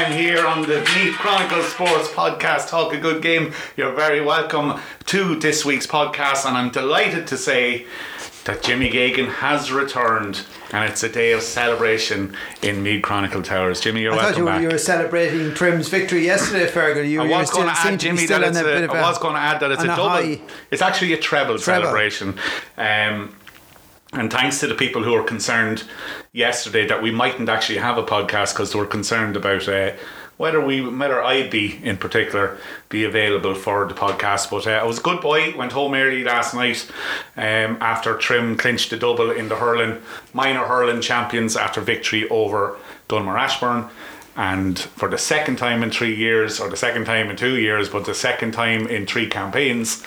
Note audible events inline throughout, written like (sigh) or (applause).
time here on the Meath Chronicle Sports podcast. Talk a good game. You're very welcome to this week's podcast, and I'm delighted to say that Jimmy Gagan has returned, and it's a day of celebration in Meath Chronicle Towers. Jimmy, you're I welcome thought you were, back. you were celebrating Trim's victory yesterday, Fergal. You, I was still, going to add, Jimmy, that it's a a, of I a- was going to add that it's a double. high. It's actually a treble, Treble. celebration. Um, and thanks to the people who are concerned yesterday that we mightn't actually have a podcast because were concerned about uh, whether we, whether I'd be in particular, be available for the podcast. But uh, I was a good boy. Went home early last night um, after Trim clinched the double in the hurling minor hurling champions after victory over Donaghmore Ashbourne. And for the second time in three years, or the second time in two years, but the second time in three campaigns,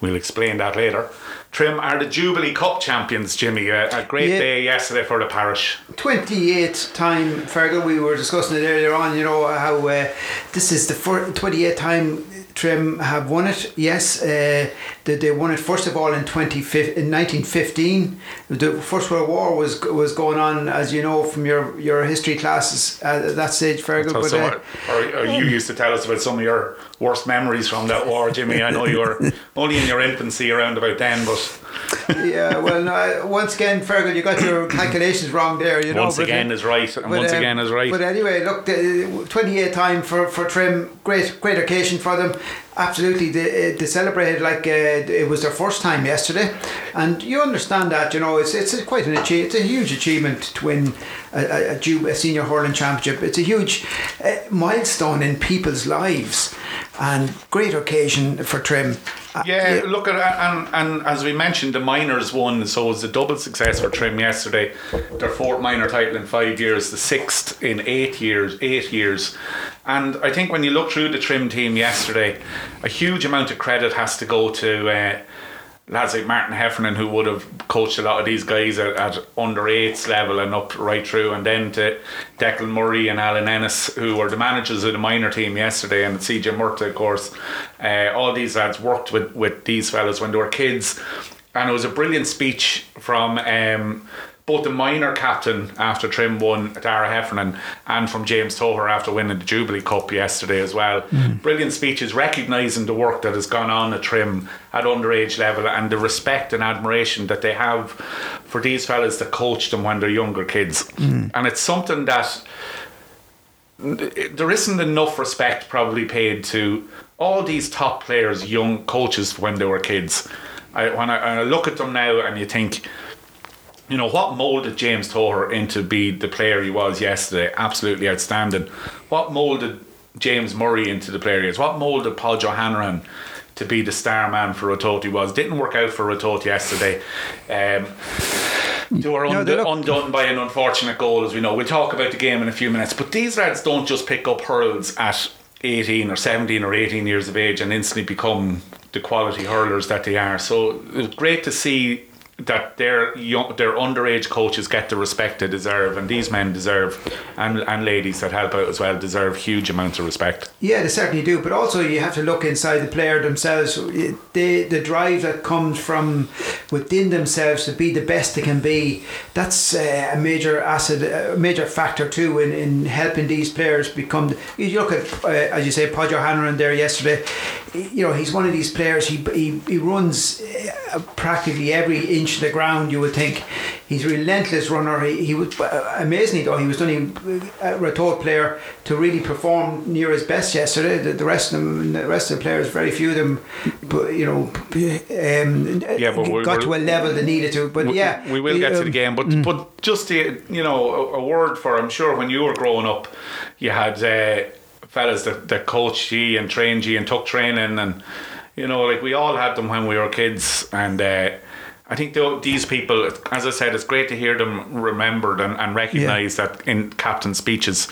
we'll explain that later. Trim are the Jubilee Cup champions, Jimmy. A, a great Yeah. day yesterday for the parish. 28th time, Fergal. We were discussing it earlier on. You know how uh, this is the fir- 28th time Trim have won it. Yes, uh, they, they won it first of all in 20, in 1915. The First World War was was going on, as you know from your your history classes at that stage, Fergal. So, But, so- uh, or, or you used to tell us about some of your worst memories from that war, Jimmy. I know you were (laughs) only in your infancy around about then, but yeah, well, no, once again, Fergal, you got your (coughs) calculations wrong there. You know, once but, again uh, is right, and But, once um, again is right. But anyway, look, the 28th time for, for Trim, great great occasion for them. Absolutely, they, they celebrated like uh, it was their first time yesterday, and you understand that. You know, it's it's quite an achievement. It's a huge achievement to win a, a, a, a senior hurling championship. It's a huge uh, milestone in people's lives, and great occasion for Trim. Uh, Yeah, look at and and as we mentioned, the minors won, so it was a double success for Trim yesterday. Their fourth minor title in five years, the sixth in eight years, eight years. And I think when you look through the Trim team yesterday, a huge amount of credit has to go to uh, lads like Martin Heffernan, who would have coached a lot of these guys at, at under eights level and up right through, and then to Declan Murray and Alan Ennis, who were the managers of the minor team yesterday, and CJ Murtagh, of course. Uh, all these lads worked with, with these fellas when they were kids, and it was a brilliant speech from. Um, both the minor captain after Trim won, Dara Heffernan, and from James Toher after winning the Jubilee Cup yesterday as well. Hmm. Brilliant speeches recognising the work that has gone on at Trim at underage level and the respect and admiration that they have for these fellas that coach them when they're younger kids. Hmm. And it's something that there isn't enough respect probably paid to all these top players, young coaches when they were kids. I, when I, I look at them now and you think, you know, what moulded James Toher into be the player he was yesterday? Absolutely outstanding. What moulded James Murray into the player he is? What moulded Podge Hanrahan to be the star man for Ratoath he was? Didn't work out for Ratoath yesterday. Um, they were No, und- they look- undone by an unfortunate goal, as we know. We'll talk about the game in a few minutes. But these lads don't just pick up hurls at 18 or 17 or 18 years of age and instantly become the quality hurlers that they are. So it's great to see that their young, their underage coaches get the respect they deserve, and these men deserve, and and ladies that help out as well deserve huge amounts of respect. Yeah, they certainly do. But also, you have to look inside the player themselves. The the drive that comes from within themselves to be the best they can be. That's uh, a major asset, a major factor too in, in helping these players become. You look at, uh, as you say, Podger Hanrahan there yesterday. You know, he's one of these players. He he, he runs uh, practically every inch of the ground. You would think he's a relentless runner. He, he was uh, amazingly though. He was only a Ratoath player to really perform near his best yesterday. The, the rest of them, the rest of the players, very few of them, but you know, um, Yeah, but got to a level they needed to. But We- yeah, we will get to the um, game, but but just the, you know a, a word for I'm sure when you were growing up, you had uh, fellas that, that coached you and trained you and took training and you know like we all had them when we were kids and. Uh, I think these people, as I said, it's great to hear them remembered and, and recognised that in captain speeches.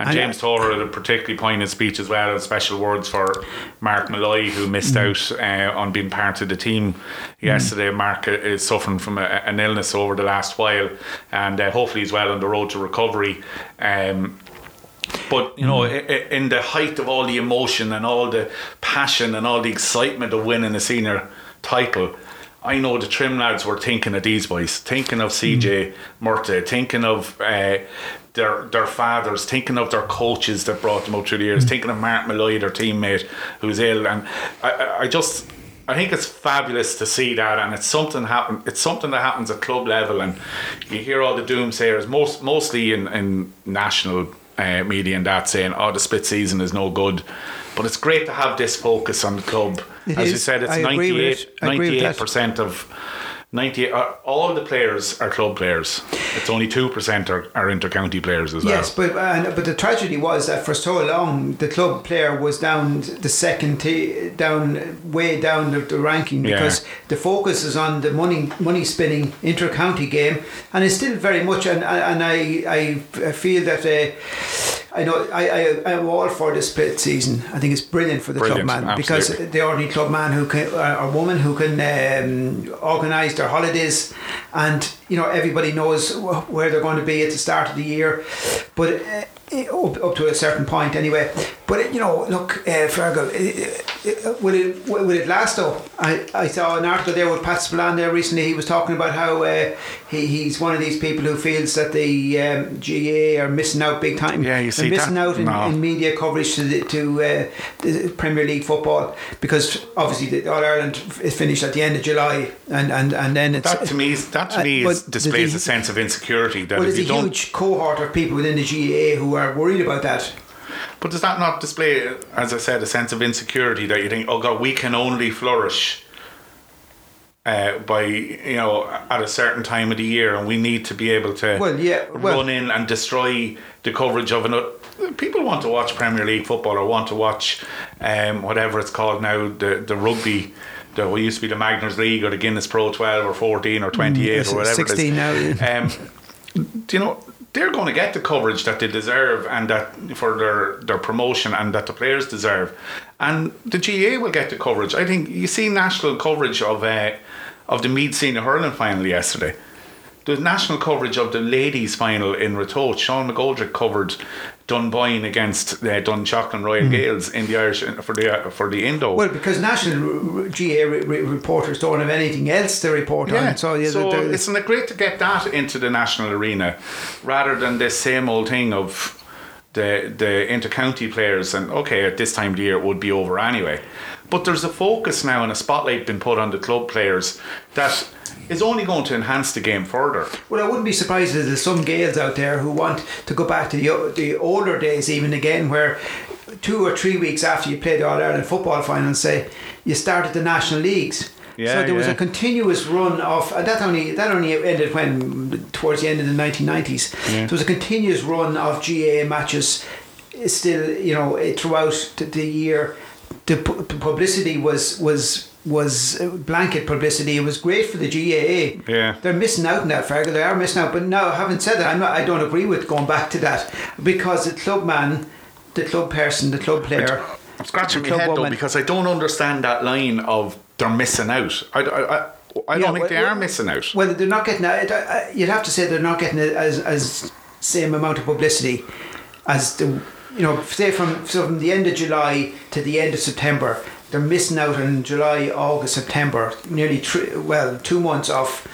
And, And, James Toher had a particularly poignant speech as well, and special words for Mark Malloy, who missed Mm. out uh, on being part of the team yesterday. Mark is suffering from a, an illness over the last while, and uh, hopefully he's well on the road to recovery. Um, but you know, mm. i- in the height of all the emotion and all the passion and all the excitement of winning a senior title, I know the trim lads were thinking of these boys, thinking of CJ mm. Murtagh, thinking of uh, their their fathers, thinking of their coaches that brought them up through the years, mm. thinking of Mark Malloy, their teammate, who's ill, and I, I, I just. I think it's fabulous to see that, and it's something happen. It's something that happens at club level, and you hear all the doomsayers, most mostly in in national uh, media and that saying, "Oh, the split season is no good," but it's great to have this focus on the club. It As you said, it's I agree with 98 it. I agree with that. percent of 98. Uh, all the players are club players. It's only two percent are, are intercounty players as well. Yes, but and, but the tragedy was that for so long the club player was down the second t- down way down the, the ranking Yeah. because the focus is on the money money spinning inter-county game and it's still very much and and I I, I feel that uh, I know I, I I'm all for the split season. I think it's brilliant for the Brilliant, club man because absolutely. the ordinary club man who can uh, or woman who can um, organise their holidays and you know everybody knows where they're going to be at the start of the year but uh, up, up to a certain point anyway but you know look uh, Fergal uh, uh, will it will it last though I, I saw an article there with Pat Spillane there recently he was talking about how uh, he, he's one of these people who feels that the um, GA are missing out big time Yeah, you They're missing that? out in, No. in media coverage to the, to uh, the Premier League football because obviously the All Ireland is finished at the end of July and, and, and then it's that to me, that to (laughs) me is, displays the- a sense of insecurity. That well, if there's you a don't, huge cohort of people within the GAA who are worried about that. but does that not display, as I said, a sense of insecurity that you think, oh God, we can only flourish uh, by you know at a certain time of the year, and we need to be able to Well, yeah, well- run in and destroy the coverage of another. People want to watch Premier League football or want to watch um, whatever it's called now, the the rugby. The, what used to be the Magners League or the Guinness Pro 12 or 14 or 28 it's or whatever 16 it is. now. Um, do you know they're going to get the coverage that they deserve and that for their their promotion and that the players deserve, and the GA will get the coverage. I think you see national coverage of uh, of the Meath Senior Hurling final yesterday. The national coverage of the ladies' final in Ratoath. Sean McGoldrick covered Dunboyne against uh, Dunshaughlin Hmm. Royal Gaels in the Irish for the uh, for the Indo. Well, because national r- GA re- re- reporters don't have anything else to report Yeah, on. So, yeah, so they're- isn't it great to get that into the national arena rather than this same old thing of the the intercounty players and okay at this time of the year it would be over anyway. But there's a focus now and a spotlight been put on the club players that is only going to enhance the game further. Well, I wouldn't be surprised if there's some Gaels out there who want to go back to the, the older days, even again, where two or three weeks after you played the All Ireland football final, say you started the national leagues. Yeah, so there was yeah. a continuous run of and that only that only ended when towards the end of the 1990s. Yeah. There was a continuous run of GA matches, still you know eh, throughout the- year. The, the publicity was was was eh, blanket publicity. It was great for the GAA. Yeah. They're missing out in that Fergal. They are missing out. But now, having said that, I'm not. I don't agree with going back to that because the club man, the club person, the club player. I'm scratching my head though because I don't understand that line of they're missing out. I, I, I, I don't Yeah, think well- they are missing out. Well, they're not getting. I- You'd have to say they're not getting as as same amount of publicity as the you know say from so from the end of July to the end of September. They're missing out in July, August, September. Nearly three, well two months of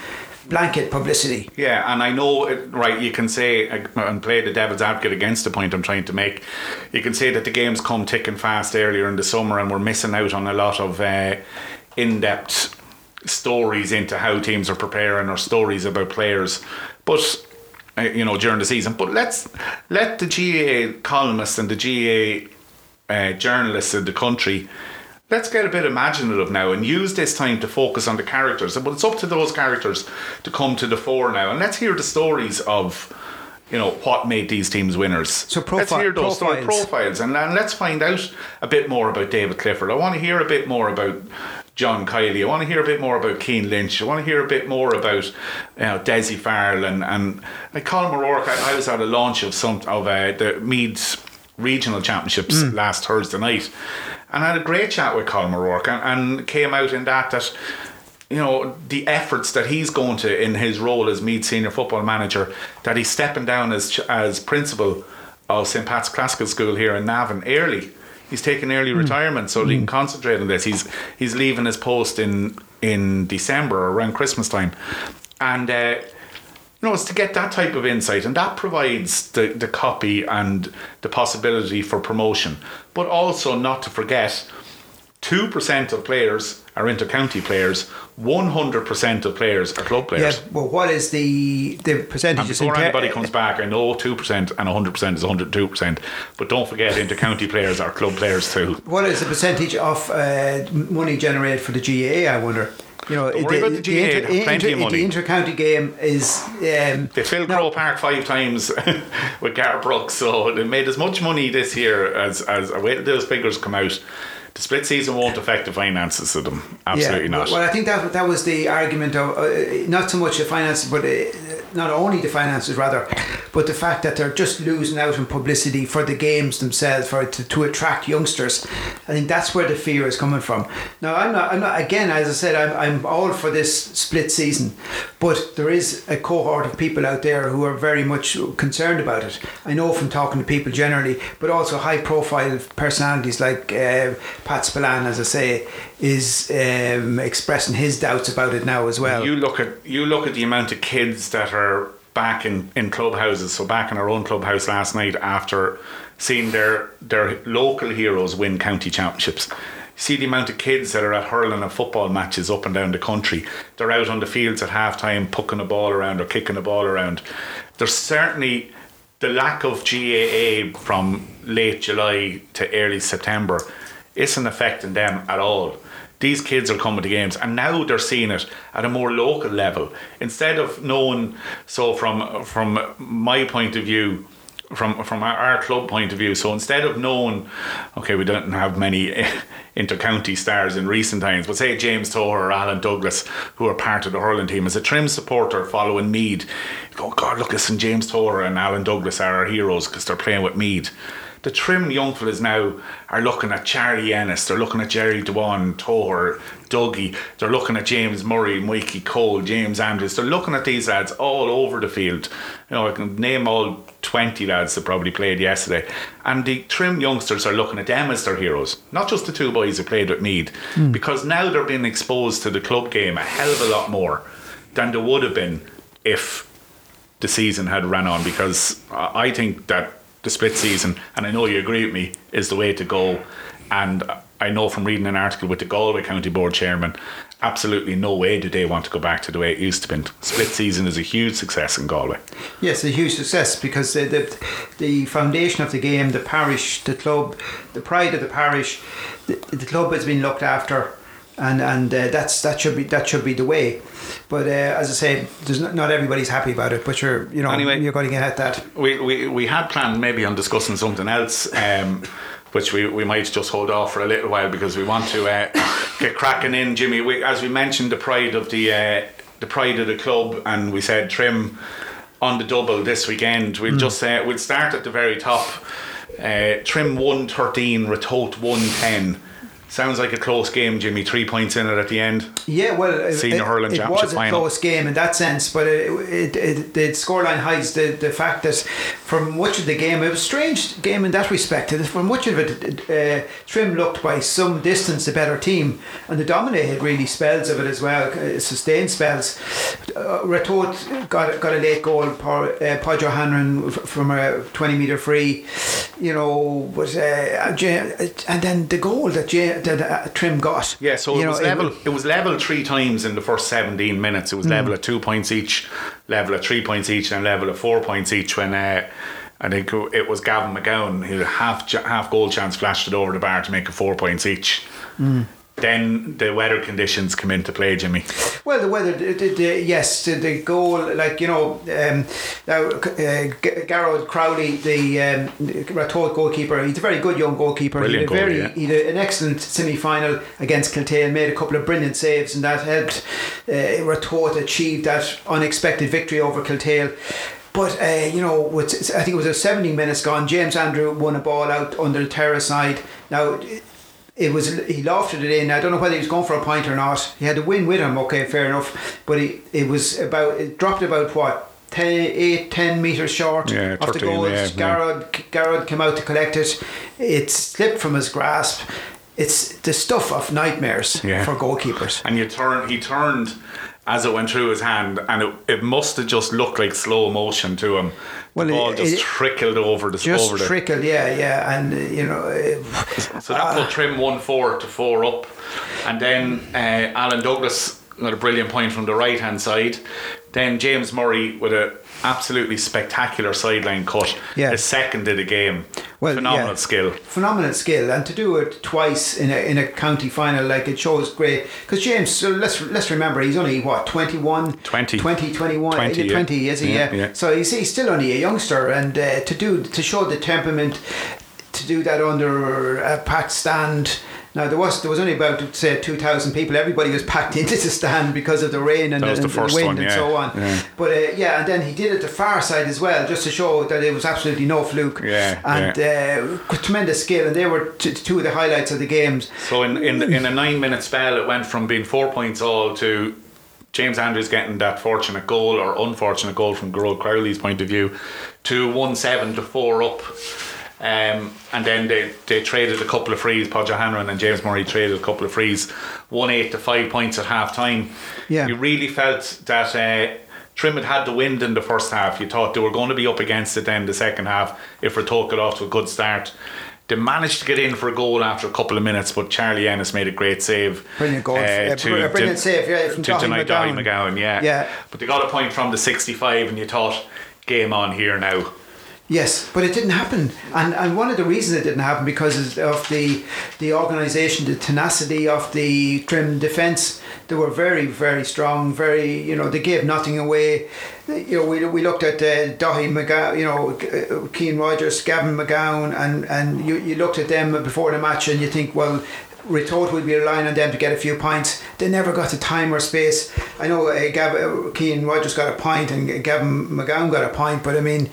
blanket publicity. Yeah, and I know, it, right, you can say, and play the devil's advocate against the point I'm trying to make. You can say that the games come ticking fast earlier in the summer and we're missing out on a lot of uh, in depth stories into how teams are preparing or stories about players. But, uh, you know, during the season. But let's let the GA columnists and the GA uh, journalists in the country let's get a bit imaginative now and use this time to focus on the characters. But it's up to those characters to come to the fore now, and let's hear the stories of. You know what made these teams winners. So let's hear those profiles. profiles, and, and let's find out a bit more about David Clifford. I want to hear a bit more about John Kiley. I want to hear a bit more about Cian Lynch. I want to hear a bit more about you know, Desi Farrell and and like Colm O'Rourke. I, I was at a launch of some of uh, the Meath's regional championships Hmm. last Thursday night, and I had a great chat with Colm O'Rourke, and, and came out in that that you know the efforts that he's going to in his role as Meath senior football manager, that he's stepping down as as principal of St Pat's Classical School here in Navan early. He's taking early retirement so that he can concentrate on this. He's he's leaving his post in in December around Christmas time, and. Uh, you know, it's to get that type of insight, and that provides the, the copy and the possibility for promotion. But also, not to forget, 2% of players are intercounty players, 100% of players are club players. Yeah, well, what is the the percentage? And before anybody comes back, I know 2% and 100% is 102%, but don't forget intercounty players are club players too. What is the percentage of uh, money generated for the GAA, I wonder? You know, Don't the, the, the, GAA, inter, inter, money. The inter-county game is. Um, they filled Croke Park five times (laughs) with Garth Brooks, so they made as much money this year as as. Those figures come out the split season won't affect the finances of them. Absolutely yeah, not. Well, I think that that was the argument of uh, not so much the finances, but uh, not only the finances rather, but the fact that they're just losing out on publicity for the games themselves, for to, to attract youngsters. I think that's where the fear is coming from. Now, I'm not. I'm not. Again, as I said, I'm, I'm all for this split season, but there is a cohort of people out there who are very much concerned about it. I know from talking to people generally, but also high-profile personalities like. Uh, Pat Spillane, as I say, is um, expressing his doubts about it now as well. You look at you look at the amount of kids that are back in, in clubhouses. So back in our own clubhouse last night after seeing their their local heroes win county championships. See the amount of kids that are at hurling and football matches up and down the country. They're out on the fields at half time, pucking a ball around or kicking a ball around. There's certainly the lack of GAA from late July to early September isn't affecting them at all. These kids are coming to games, and now they're seeing it at a more local level instead of knowing. So, from from my point of view, from from our, our, club point of view. So instead of knowing, okay, we don't have many (laughs) intercounty stars in recent times, but say James Toher or Alan Douglas, who are part of the hurling team, as a trim supporter following Meath, go, God, look, listen, James Toher and Alan Douglas are our heroes because they're playing with Meath the trim young fellas now are looking at Charlie Ennis, they're looking at Jerry Dewan, Toher, Dougie, they're looking at James Murray, Mikey Cole, James Andrews. They're looking at these lads all over the field. You know, I can name all 20 lads that probably played yesterday. And the trim youngsters are looking at them as their heroes, not just the two boys who played with Meath, mm. because now they're being exposed to the club game a hell of a lot more than they would have been if the season had ran on. Because I think that the split season, and I know you agree with me, is the way to go. And I know from reading an article with the Galway County Board chairman, absolutely no way do they want to go back to the way it used to be. Split season is a huge success in Galway. Yes, a huge success because the, the, the foundation of the game, the parish, the club, the pride of the parish, the, the club has been looked after and and uh, that's that should be that should be the way. But uh, as I say, there's not, not, everybody's happy about it. But you're you know anyway, you're going to get at that. We, we we had planned maybe on discussing something else. Um, which we, we might just hold off for a little while because we want to uh, get cracking in, Jimmy. We, as we mentioned, the pride of the uh, the pride of the club, and we said trim on the double this weekend. We'll mm. just uh, we'll start at the very top. Uh, trim one thirteen, Ratoath one ten. Sounds like a close game, Jimmy. Three points in it at the end. Yeah, well, senior it, hurling it championship was a final. close game in that sense, but it, it, it, the scoreline hides the, the fact that from much of the game, it was a strange game in that respect. From much of it, uh, Trim looked by some distance the better team, and they dominated really spells of it as well, uh, sustained spells. Uh, got got a late goal, uh, Podger Hanrahan from a twenty meter free, you know, but uh, and then the goal that that uh, Trim got. Yeah, so it know, was level. It, it, was level three times in the first seventeen minutes. It was mm. level at two points each, level at three points each, and level at four points each. When uh, I think it was Gavin McGowan who half half goal chance flashed it over the bar to make it four points each. Mm then the weather conditions come into play, Jimmy. Well, the weather, the, the, the, yes, the, the goal, like you know, um, now uh, Garrod Crowley, the um, goalkeeper, he's a very good young goalkeeper. Brilliant he had a very, goal, yeah. he had an excellent semi final against Kiltale, made a couple of brilliant saves, and that helped uh, achieve that unexpected victory over Kiltale. But uh, you know, with, I think it was a 70 minutes gone. James Andrew won a ball out under the terrace side. Now it was he lofted it in. I don't know whether he was going for a point or not. He had a win with him. Okay, fair enough. But he, it was about it dropped about what 10, 8, 10 metres short yeah, of 13, the goal. Yeah, Garrod, yeah. Garrod came out to collect it. It slipped from his grasp. It's the stuff of nightmares Yeah. for goalkeepers. And you turn, he turned as it went through his hand, and it, it must have just looked like slow motion to him. Well, the ball it- just it- trickled over the Just over the. trickle, yeah, yeah, and uh, you know, uh, So that put Trim one four to four up, and then uh, Alan Douglas got a brilliant point from the right hand side. Then James Murray with a absolutely spectacular sideline cut. Yeah. His second of the game. Well, Phenomenal yeah. skill. phenomenal skill, and to do it twice in a in a county final, like it shows great. Because James, so let's let's remember, he's only what 21? 20. 20, 21, 20, uh, yeah. 20 is he? Yeah, Yeah, yeah. So he's, he's still only a youngster, and uh, to do to show the temperament, to do that under a packed stand. Now there was there was only about say two thousand people. Everybody was packed (laughs) into the stand because of the rain and, That was and the first wind one, and so on. Yeah. But uh, yeah, and then he did it the far side as well, just to show that it was absolutely no fluke. Yeah, and uh, tremendous skill, and they were t- two of the highlights of the games. So in in, in a nine minute spell, it went from being four points all to James Andrews getting that fortunate goal or unfortunate goal from Gerald Crowley's point of view to one seven to four up. Um, and then they, they traded a couple of frees. Podger Hanrahan and James Murray traded a couple of frees, one eight to five points at half time. Yeah. you really felt that uh, Trim had had the wind in the first half. You thought they were going to be up against it then the second half if Ratoath got off to a good start. They managed to get in for a goal after a couple of minutes, but Charlie Ennis made a great save. Brilliant goal. Yeah, br- a brilliant save, yeah, from to deny McGowan. McGowan, yeah. Yeah. But they got a point from the 65, and you thought, game on here now. Yes, but it didn't happen, and and one of the reasons it didn't happen because of the the organisation, the tenacity of the Trim defence. They were very very strong, very you know they gave nothing away. You know we, we looked at uh, Dahi McGowan, you know Keane Rogers, Gavin McGowan, and and you, you looked at them before the match and you think well. we thought we'd be relying on them to get a few points. They never got the time or space. I know uh, Gav, uh, Keane Rogers got a point and Gavin McGowan got a point, but I mean,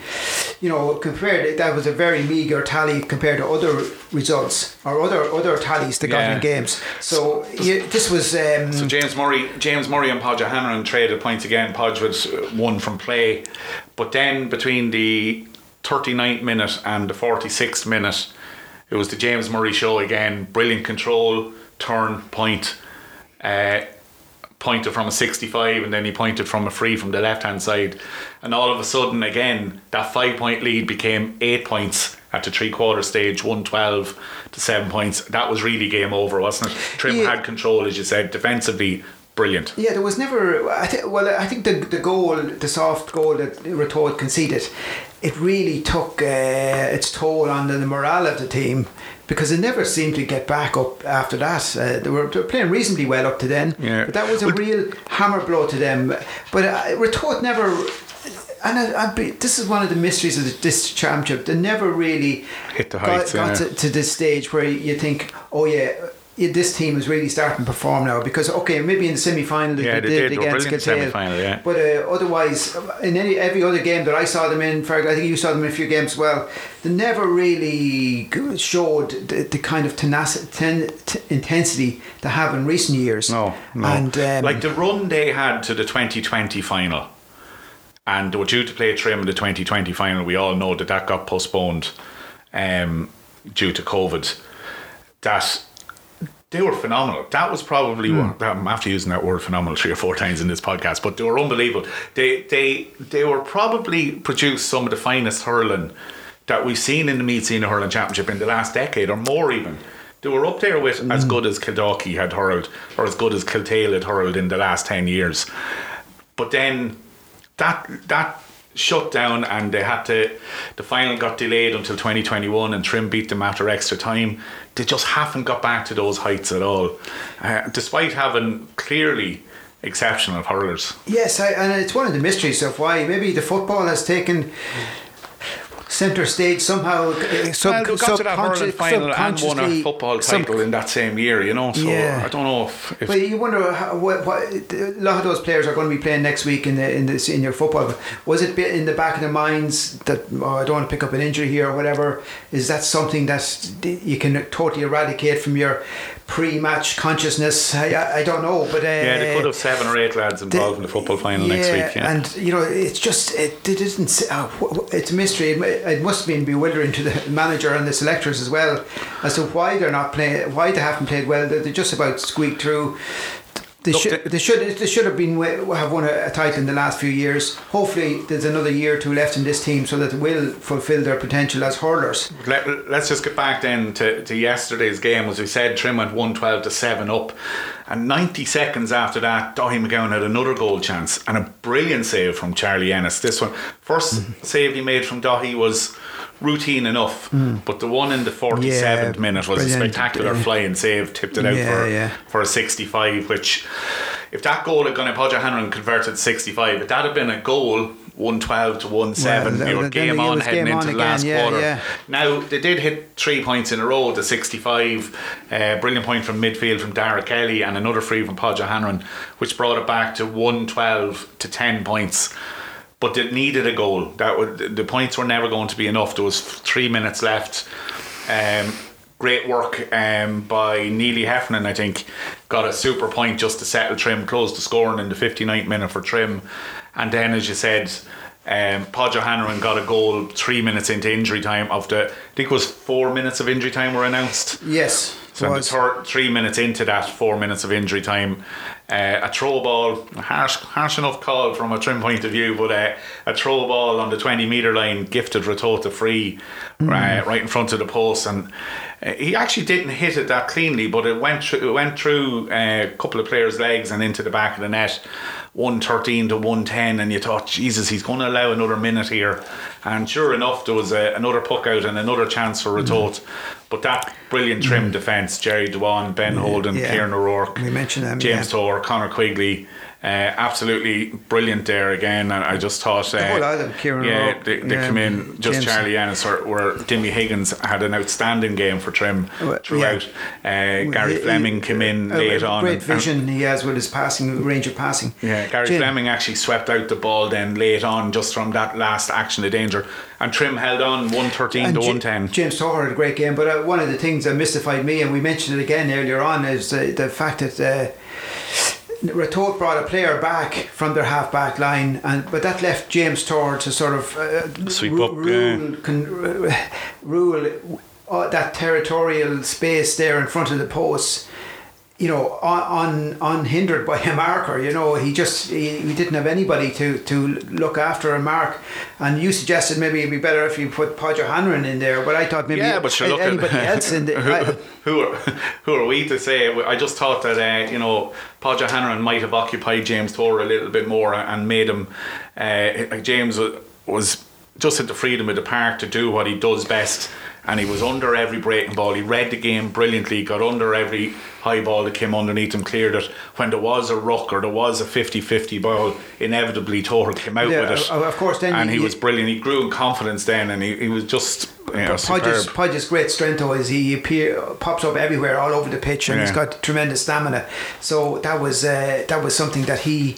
you know, compared that was a very meagre tally compared to other results or other other tallies they got in games. So you, this was um, So James Murray, James Murray and Podge Hanrahan traded points again. Podge was uh, one from play, but then between the 39th minute and the 46th minute, it was the James Murray show again. Brilliant control, turn, point. Uh, pointed from a 65 and then he pointed from a free from the left hand side and all of a sudden again that five point lead became eight points at the three quarter stage 112 to seven points that was really game over wasn't it Trim Yeah. had control as you said defensively brilliant Yeah, there was never. I think. Well, I think the the goal, the soft goal that Ratoath conceded, it really took uh, its toll on the morale of the team because they never seemed to get back up after that. Uh, they, were, they were playing reasonably well up to then, Yeah. but that was a Well- real hammer blow to them. But uh, Ratoath never. And I, be, this is one of the mysteries of the, this championship. They never really Hit the got, heights, got yeah. to, to this stage where you think, oh yeah, this team is really starting to perform now. Because okay, maybe in the semi final Yeah, they did. Were against brilliant in Kiltale. semi-final, yeah. But uh, otherwise, in any every other game that I saw them in, Ferg, I think you saw them in a few games as well. They never really showed the, the kind of tenacity, ten, t- intensity they have in recent years. No, no. And um, like the run they had to the 2020 final, and they were due to play a Trim in the 2020 final. We all know that that got postponed um, due to COVID. That they were phenomenal. That was probably hmm. one. I'm after using that word phenomenal three or four times in this podcast, but they were unbelievable. They they they were probably produced some of the finest hurling that we've seen in the Meath Senior Hurling Championship in the last decade or more even. They were up there with as hmm. good as Kildalkey had hurled or as good as Kiltale had hurled in the last ten years. But then that that shut down and they had to the final got delayed until 2021 and Trim beat them after extra time. They just haven't got back to those heights at all. Uh, despite having clearly exceptional hurlers. Yes, I, and it's one of the mysteries of why maybe the football has taken centre stage somehow. Uh, sub, well, they got to that hurling subconsci- final and won a subconsciously- football sub- title in that same year you know so Yeah. I don't know if, if But you wonder how, what, what a lot of those players are going to be playing next week in the in the senior football. But was it bit in the back of their minds that oh, I don't want to pick up an injury here or whatever? Is that something that you can totally eradicate from your pre-match consciousness? I, I, don't know, but uh, yeah they could have seven or eight lads involved in the football final next week yeah and you know, it's just it, it isn't. Uh, it's a mystery. It, it must have been bewildering to the (laughs) manager and the selectors as well as to why they're not playing, why they haven't played well. They're just about squeaked through. They Look, should, they- should, they should have been have won a, a title in the last few years. Hopefully, there's another year or two left in this team so that they will fulfil their potential as hurlers. Let, us just get back then to, to yesterday's game. As we said, Trim went 112 to 7 up. And 90 seconds after that, Dahi McGowan had another goal chance and a brilliant save from Charlie Ennis. This one, 1st mm-hmm. save he made from Dahi was routine enough, but the one in the 47th Yeah, minute was a spectacular Yeah. flying save, tipped it out Yeah, for, a 65, which if that goal had gone in, Podger Hanrahan converted 65, if that had been a goal, 112 to 1 7, Well, you were game on heading game into the last quarter. Now they did hit three points in a row. The 65, uh, brilliant point from midfield from Dara Kelly, and another free from Podger Hanrahan, which brought it back to 112 to 10 points. But it needed a goal. That would the points were never going to be enough. There was three minutes left. Um, great work um, by Neely Heffernan, I think. Got a super point just to settle Trim, closed the scoring in the 59th minute for Trim. And then, as you said, um, Hanrahan got a goal three minutes into injury time of the, I think it was four minutes of injury time were announced. Yes, So the was. third, three minutes into that, four minutes of injury time, uh, a throw ball, a harsh, harsh enough call from a trim point of view, but uh, a throw ball on the 20 metre line gifted Ratoath a free uh, right in front of the post. And uh, he actually didn't hit it that cleanly, but it went through, it went through uh, a couple of players' legs and into the back of the net. 113 to 110, and you thought, Jesus, he's going to allow another minute here. And sure enough, there was a, another puck out and another chance for Ratoath. But that brilliant trim defence, Jerry Dewan, Ben Holden, yeah. Kieran O'Rourke, We mentioned them, James yeah. Tor, Connor Quigley. Uh, absolutely brilliant there again, and I just thought, uh, whole lot of them, Kieran yeah, O'Rourke, they, they yeah, come in. Just James. Charlie Ennis, or where Dimmy Higgins had an outstanding game for Trim throughout. Uh, Gary He- Fleming he- came in late on. Great and- vision he has with his passing, range of passing. yeah, Gary Jim. Fleming actually swept out the ball then late on just from that last action of danger. And Trim held on 113 And to Ja- 110. James Toher had a great game, but uh, one of the things that mystified me, and we mentioned it again earlier on, is uh, the fact that uh, Ratoath brought a player back from their half back line, and but that left James Toher to sort of uh, Sweep ru- up, rule, con- uh, rule uh, that territorial space there in front of the posts. You know, un, un, unhindered by a marker. You know, he just he, he didn't have anybody to, to look after a mark. And you suggested maybe it'd be better if you put Podger Hanrahan in there, but I thought maybe Yeah, but sure, anybody at (laughs) else in the. who, who are (laughs) who are we to say? I just thought that uh, you know Podger Hanrahan might have occupied James Toher a little bit more and made him. Uh, James was just had the freedom of the park to do what he does best. And he was under every breaking ball. He read the game brilliantly, got under every high ball that came underneath him, cleared it. When there was a ruck or there was a 50 50 ball, inevitably Toher came out Yeah, with it. of- course, then And you- he was brilliant. He grew in confidence then, and he, he was just you know, Podge's, great strength though is he appear, pops up everywhere, all over the pitch, and he's got tremendous stamina. So that was uh, that was something that he,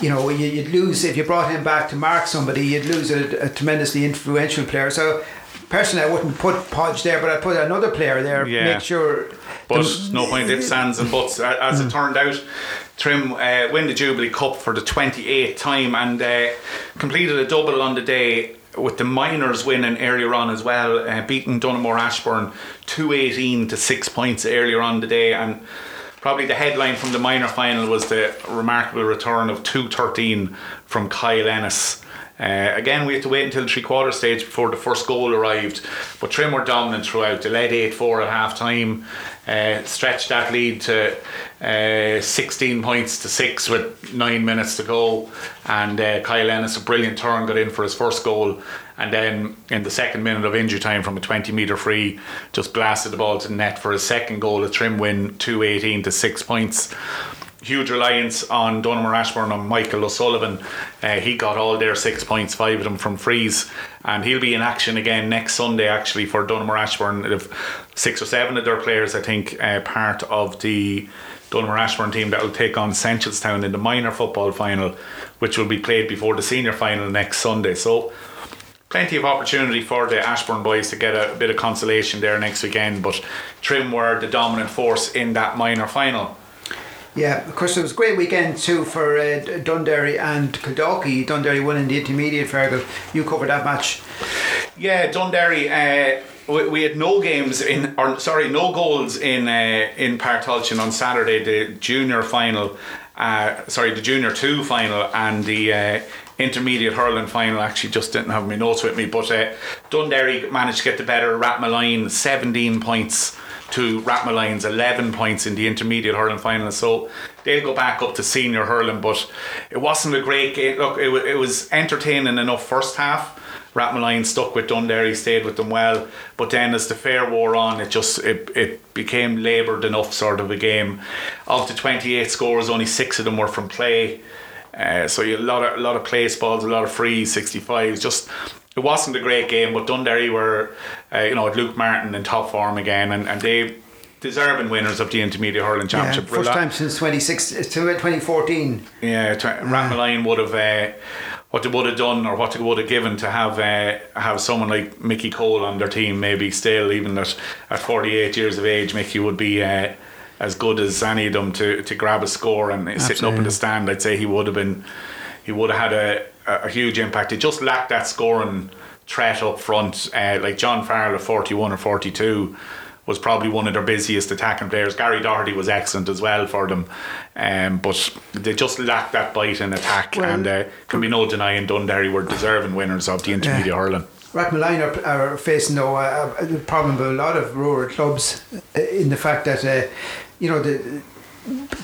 you know, you, you'd lose if you brought him back to mark somebody, you'd lose a, a tremendously influential player. So personally, I wouldn't put Podge there, but I'd put another player there. Yeah. Make sure. But the- no point ifs, ands, and buts. As Mm. it turned out, Trim uh, win the Jubilee Cup for the 28th time and uh, completed a double on the day with the minors winning earlier on as well, uh, beating Donaghmore Ashbourne 218 to 6 points earlier on the day. And probably the headline from the minor final was the remarkable return of 213 from Kyle Ennis. Uh, again, we had to wait until the three quarter stage before the first goal arrived, but Trim were dominant throughout. They led 8 4 at half time, uh, stretched that lead to uh, 16 points to 6 with 9 minutes to go. And uh, Kyle Ennis, a brilliant turn, got in for his first goal. And then in the second minute of injury time from a 20 metre free, just blasted the ball to the net for his second goal. A Trim win 218 to 6 points huge reliance on Donaghmore Ashbourne and Michael O'Sullivan. Uh, he got all their six points, five of them from frees, and he'll be in action again next Sunday. Actually, for Donaghmore Ashbourne, six or seven of their players, I think, uh, part of the Donaghmore Ashbourne team that will take on Seneschalstown in the minor football final, which will be played before the senior final next Sunday. So. Plenty of opportunity for the Ashbourne boys to get a, bit of consolation there next weekend, but Trim were the dominant force in that minor final. Yeah, of course, it was a great weekend too for uh, Dunderry and Kildalkey. Dunderry in the intermediate Fergal. You covered that match. Yeah, Dunderry. Uh, we, we had no games in, or sorry, no goals in uh, in Páirc Tailteann on Saturday. The junior final, uh, sorry, the junior two final, and the uh, intermediate hurling final. Actually, just didn't have my notes with me, but uh, Dunderry managed to get the better. Rathmolyon seventeen points to Rathmolyon's 11 points in the intermediate hurling final. So they'll go back up to senior hurling, but it wasn't a great game. Look, it, it was entertaining enough first half. Rathmolyon stuck with Dunderry, stayed with them well, but then as the fair wore on, it just it, it became laboured enough sort of a game. Of the 28 scores, only six of them were from play. Uh, so a lot of a lot of place balls, a lot of free 65s. Just it wasn't a great game, but Dunderry were, uh, you know, Luke Martin in top form again, and, and they deserving winners of the intermediate hurling championship. Yeah, first time since 2014. Yeah, tw- uh, would have. Uh, what they would have done or what they would have given to have uh, have someone like Mickey Cole on their team maybe still even at, at 48 years of age Mickey would be uh, as good as any of them to, to grab a score and Absolutely. sitting up in the stand I'd say he would have been he would have had a, a huge impact. It just lacked that scoring threat up front. Uh, like John Farrell at 41 or 42 was probably one of their busiest attacking players. Gary Doherty was excellent as well for them, um, but they just lacked that bite in attack. Well, and uh, can be no denying Dunderry were deserving winners of the intermediate yeah. hurling. Rathmolyon are, are facing though a, a, problem with a lot of rural clubs uh, in the fact that uh, you know the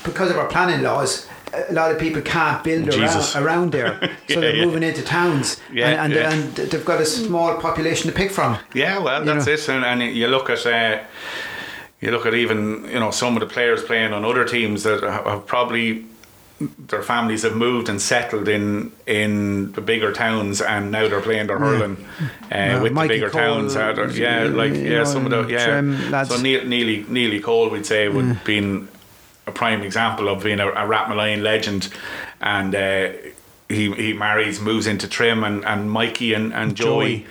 because of our planning laws a lot of people can't build around, (laughs) around, there, (laughs) so yeah, they're yeah. moving into towns, yeah, and, and, yeah. and, they've got a small population to pick from. Yeah, well, that's know. it, and, and, you look at. Uh, you look at even you know some of the players playing on other teams that have probably their families have moved and settled in in the bigger towns, and now they're playing their hurling uh, with Mikey the bigger Cole, towns. Uh, yeah, like yeah, some of the yeah. So Neely Neely Cole, we'd say, would have been a prime example of being a, a Rathmolyon legend, and uh, he he marries, moves into Trim, and, and Mikey and, and Joey. Joey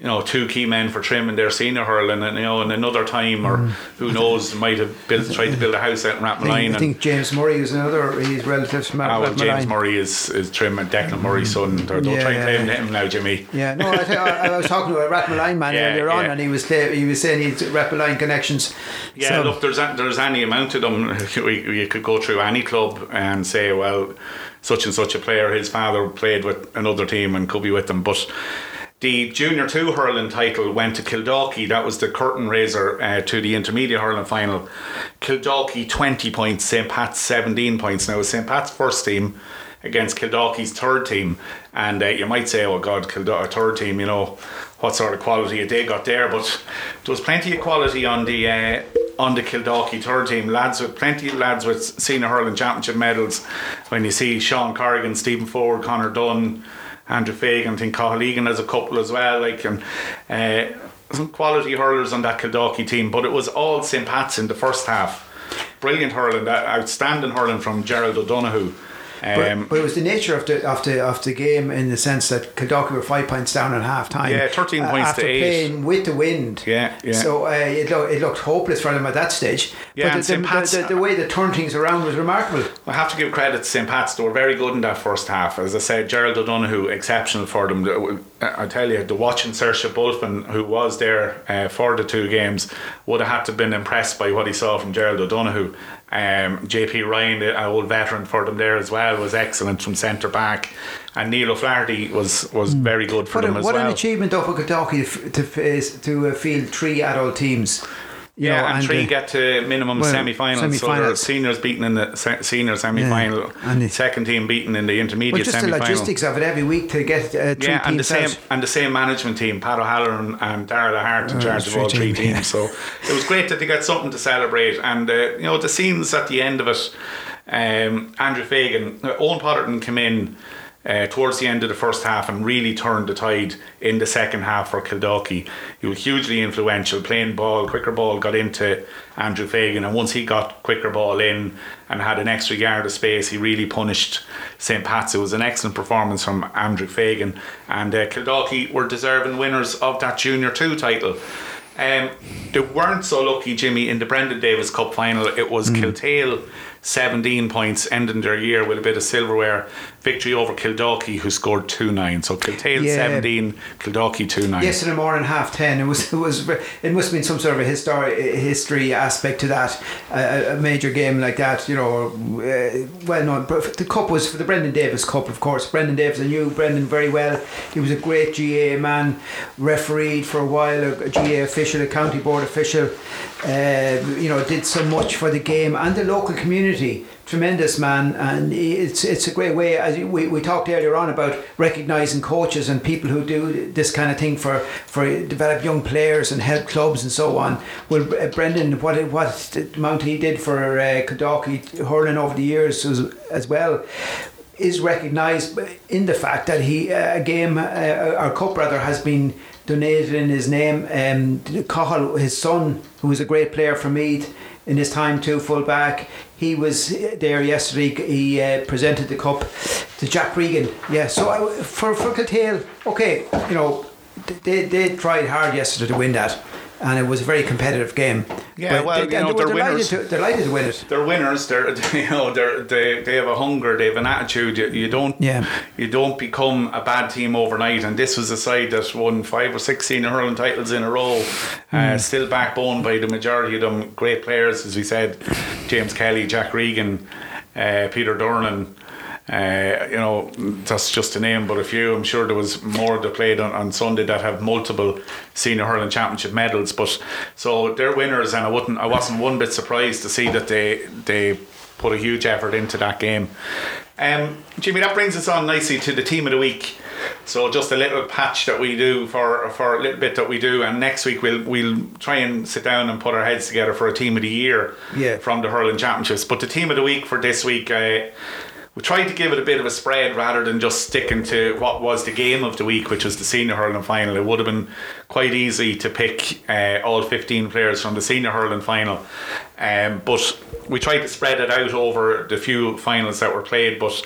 you know, two key men for Trim and their senior hurling, and you know, in another time, or mm. who knows, might have built, tried to build a house out in Rathmolyon. I, I think James Murray is another. He's relatives from ah, well, James Murray is, is Trim and Declan Murray's son. Don't yeah, try and claim him now, Jimmy. Yeah, no, I, I, I was talking to a Rathmolyon man yeah, earlier on, and he was he was saying he's had Rathmolyon connections. Yeah, so. look, there's there's any amount of them. (laughs) You could go through any club and say, well, such and such a player, his father played with another team and could be with them, but the Junior 2 hurling title went to Kildalkey. That was the curtain raiser uh, to the intermediate hurling final. Kildalkey 20 points, St. Pat's 17 points. Now, St. Pat's first team against Kildalkey's third team. And uh, you might say, oh God, Kildalkey, third team, you know, what sort of quality they got there. But there was plenty of quality on the uh, on the Kildalkey third team. Lads with plenty of lads with senior hurling championship medals. When you see Sean Corrigan, Stephen Ford, Connor Dunn, Andrew Fagan, I think Cathal Egan has a couple as well. Like and uh, some quality hurlers on that Kildalkey team, but it was all St Pat's in the first half. Brilliant hurling, outstanding hurling from Gerald O'Donoghue. Um, but, but, it was the nature of the of the of the game in the sense that Kildalkey were five points down at half time. Yeah, thirteen uh, points after to eight. playing with the wind. Yeah, yeah. So uh, it, lo- it looked hopeless for them at that stage. Yeah, but the, the, the, the, way they turned things around was remarkable. I have to give credit to St Pat's. They were very good in that first half. As I said, Gerald O'Donoghue exceptional for them. I tell you, the watching Seoirse Bulfin, who was there uh, for the two games, would have had to have been impressed by what he saw from Gerald O'Donoghue. Um, JP Ryan, an old veteran for them there as well, was excellent from centre back, and Neil O'Flaherty was was hmm. very good for what them a, as what well. What an achievement though for Kildalkey to to, to uh, field three adult teams. Yeah, know, and, and, three uh, get to minimum well, semi-finals. semi-finals. So seniors beaten in the se- senior semi-final, yeah. and the second team beaten in the intermediate well, just semi-final. the logistics of it every week to get uh, three yeah, and the same out. and the same management team, Pat O'Halloran and Darrell Hart in uh, charge of all three team, teams. Yeah. So it was great that they got something to celebrate, and uh, you know the scenes at the end of it. Um, Andrew Fagan, uh, Owen Potterton came in uh, towards the end of the first half and really turned the tide in the second half for Kildalkey. He was hugely influential, playing ball, quicker ball got into Andrew Fagan, and once he got quicker ball in and had an extra yard of space, he really punished St. Pat's. It was an excellent performance from Andrew Fagan, and uh, Kildalkey were deserving winners of that Junior 2 title. Um, they weren't so lucky, Jimmy, in the Brendan Davis Cup final. It was mm. Kiltale 17 points, ending their year with a bit of silverware. Victory over Kildalkey, who scored 2 9. So Kiltale Yeah. 17, Kildalkey 2 9. Yesterday morning, half ten. It was. It was. It must have been some sort of a history history aspect to that. A, a major game like that, you know. Uh, well known. But the cup was for the Brendan Davis Cup, of course. Brendan Davis, I knew Brendan very well. He was a great GA man, refereed for a while, a, a GA official, a county board official. Uh, you know, did so much for the game and the local community. Tremendous man, and it's it's a great way. As we, we talked earlier on about recognising coaches and people who do this kind of thing for for develop young players and help clubs and so on. Well, Brendan, what what the amount he did for uh, Kildalkey hurling over the years was, as well is recognised in the fact that he uh, a game uh, our cup brother has been donated in his name. Um, Cahill, his son, who was a great player for Meath in his time too, full back. He was there yesterday. He uh, presented the cup to Jack Regan. Yeah, so I, for for Kiltale, okay, you know, they they tried hard yesterday to win that. And it was a very competitive game. Yeah, But well, they, you know, they delighted winners. to, delighted to win it. They're winners. They're (laughs) you know they're, they they have a hunger. They have an attitude. You, you don't Yeah. you don't become a bad team overnight. And this was a side that won five or six senior hurling titles in a row. Uh, still backbone by the majority of them. Great players, as we said, James Kelly, Jack Regan, uh, Peter Dornan. Uh, you know, that's just a name, but a few. I'm sure there was more that played on, on Sunday that have multiple senior hurling championship medals. But so they're winners, and I wouldn't, I wasn't one bit surprised to see that they they put a huge effort into that game. Um, Jimmy, that brings us on nicely to the team of the week. So just a little patch that we do for for a little bit that we do, and next week we'll we'll try and sit down and put our heads together for a team of the year Yeah. from the hurling championships. But the team of the week for this week. Uh, we tried to give it a bit of a spread rather than just sticking to what was the game of the week, which was the senior hurling final. It would have been quite easy to pick uh, all 15 players from the senior hurling final. Um, but we tried to spread it out over the few finals that were played. But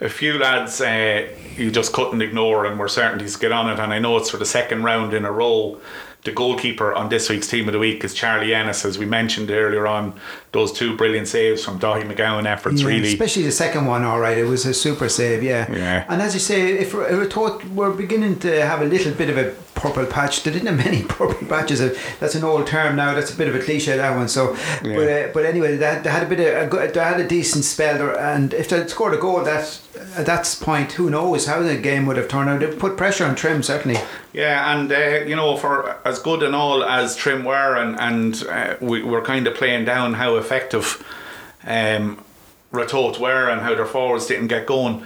a few lads uh, you just couldn't ignore and were certain to get on it. And I know it's for the second round in a row. The goalkeeper on this week's team of the week is Charlie Ennis, as we mentioned earlier on. Those two brilliant saves from Dahi McGowan efforts Yeah, really. especially the second one. All right, it was a super save. Yeah. Yeah. And as you say, if if we're, thought we're beginning to have a little bit of a purple patch, they didn't have (laughs) many purple patches. Uh, That's an old term now. That's a bit of a cliche that one. So, Yeah. but uh, but anyway, they had, they had a bit of a good, they had a decent spell, there, and if they scored a goal, that at that point, who knows how the game would have turned out? It put pressure on Trim certainly. Yeah, and uh, you know, for as good and all as Trim were, and and uh, we were kind of playing down how effective um, Ratoath were and how their forwards didn't get going.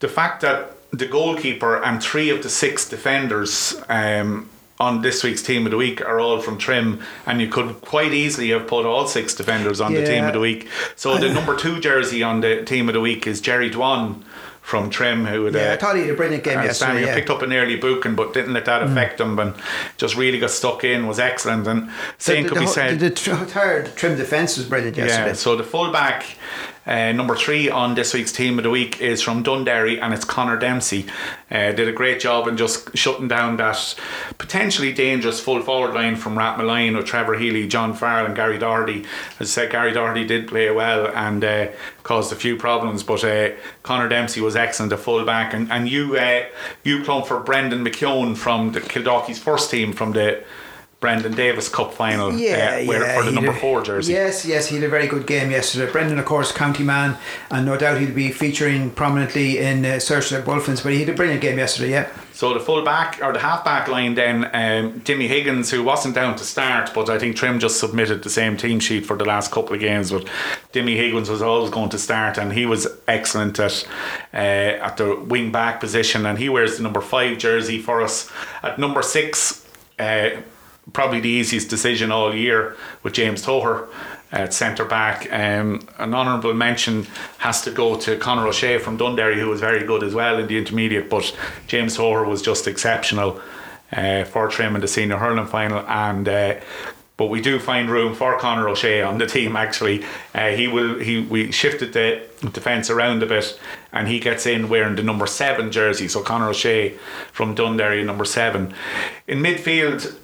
The fact that the goalkeeper and three of the six defenders. Um, on this week's team of the week are all from Trim, and you could quite easily have put all six defenders on the team of the week. So the (sighs) number two jersey on the team of the week is Jerry Dwan from Trim, who had, Yeah, uh, I thought he had a brilliant game yesterday. Yeah. Picked up an early booking, but didn't let that affect him, and just really got stuck in. Was excellent, and same the, could the, be the, said. the, tr- entire Trim defence was brilliant yesterday. Yeah, so the fullback, uh, number three on this week's team of the week is from Dunderry, and it's Connor Dempsey. Uh, did a great job in just shutting down that potentially dangerous full forward line from Rathmolyon with Trevor Healy, John Farrell, and Gary Doherty. As I said, Gary Doherty did play well and uh, caused a few problems, but uh, Connor Dempsey was excellent at fullback. And, and you uh, you clung for Brendan McKeown from the Kildalkey's first team from the Brendan Davis Cup final Yeah, uh, where, yeah, for the number four jersey. Yes, yes, he had a very good game yesterday. Brendan, of course, county man, and no doubt he'll be featuring prominently in uh, Seoirse Bulfin's. But he had a brilliant game yesterday. Yeah, So the full back or the half back line then, um, Timmy Higgins, who wasn't down to start, but I think Trim just submitted the same team sheet for the last couple of games. But Timmy Higgins was always going to start, and he was excellent at uh, at the wing back position, and he wears the number five jersey for us. At number six, uh, probably the easiest decision all year with James Toher at centre back. Um, an honourable mention has to go to Conor O'Shea from Dunderry, who was very good as well in the intermediate, but James Toher was just exceptional uh, for Trim in the senior hurling final. And uh, but we do find room for Conor O'Shea on the team. Actually, uh, he will. He we shifted the defence around a bit, and he gets in wearing the number seven jersey. So Conor O'Shea from Dunderry, number seven. In midfield,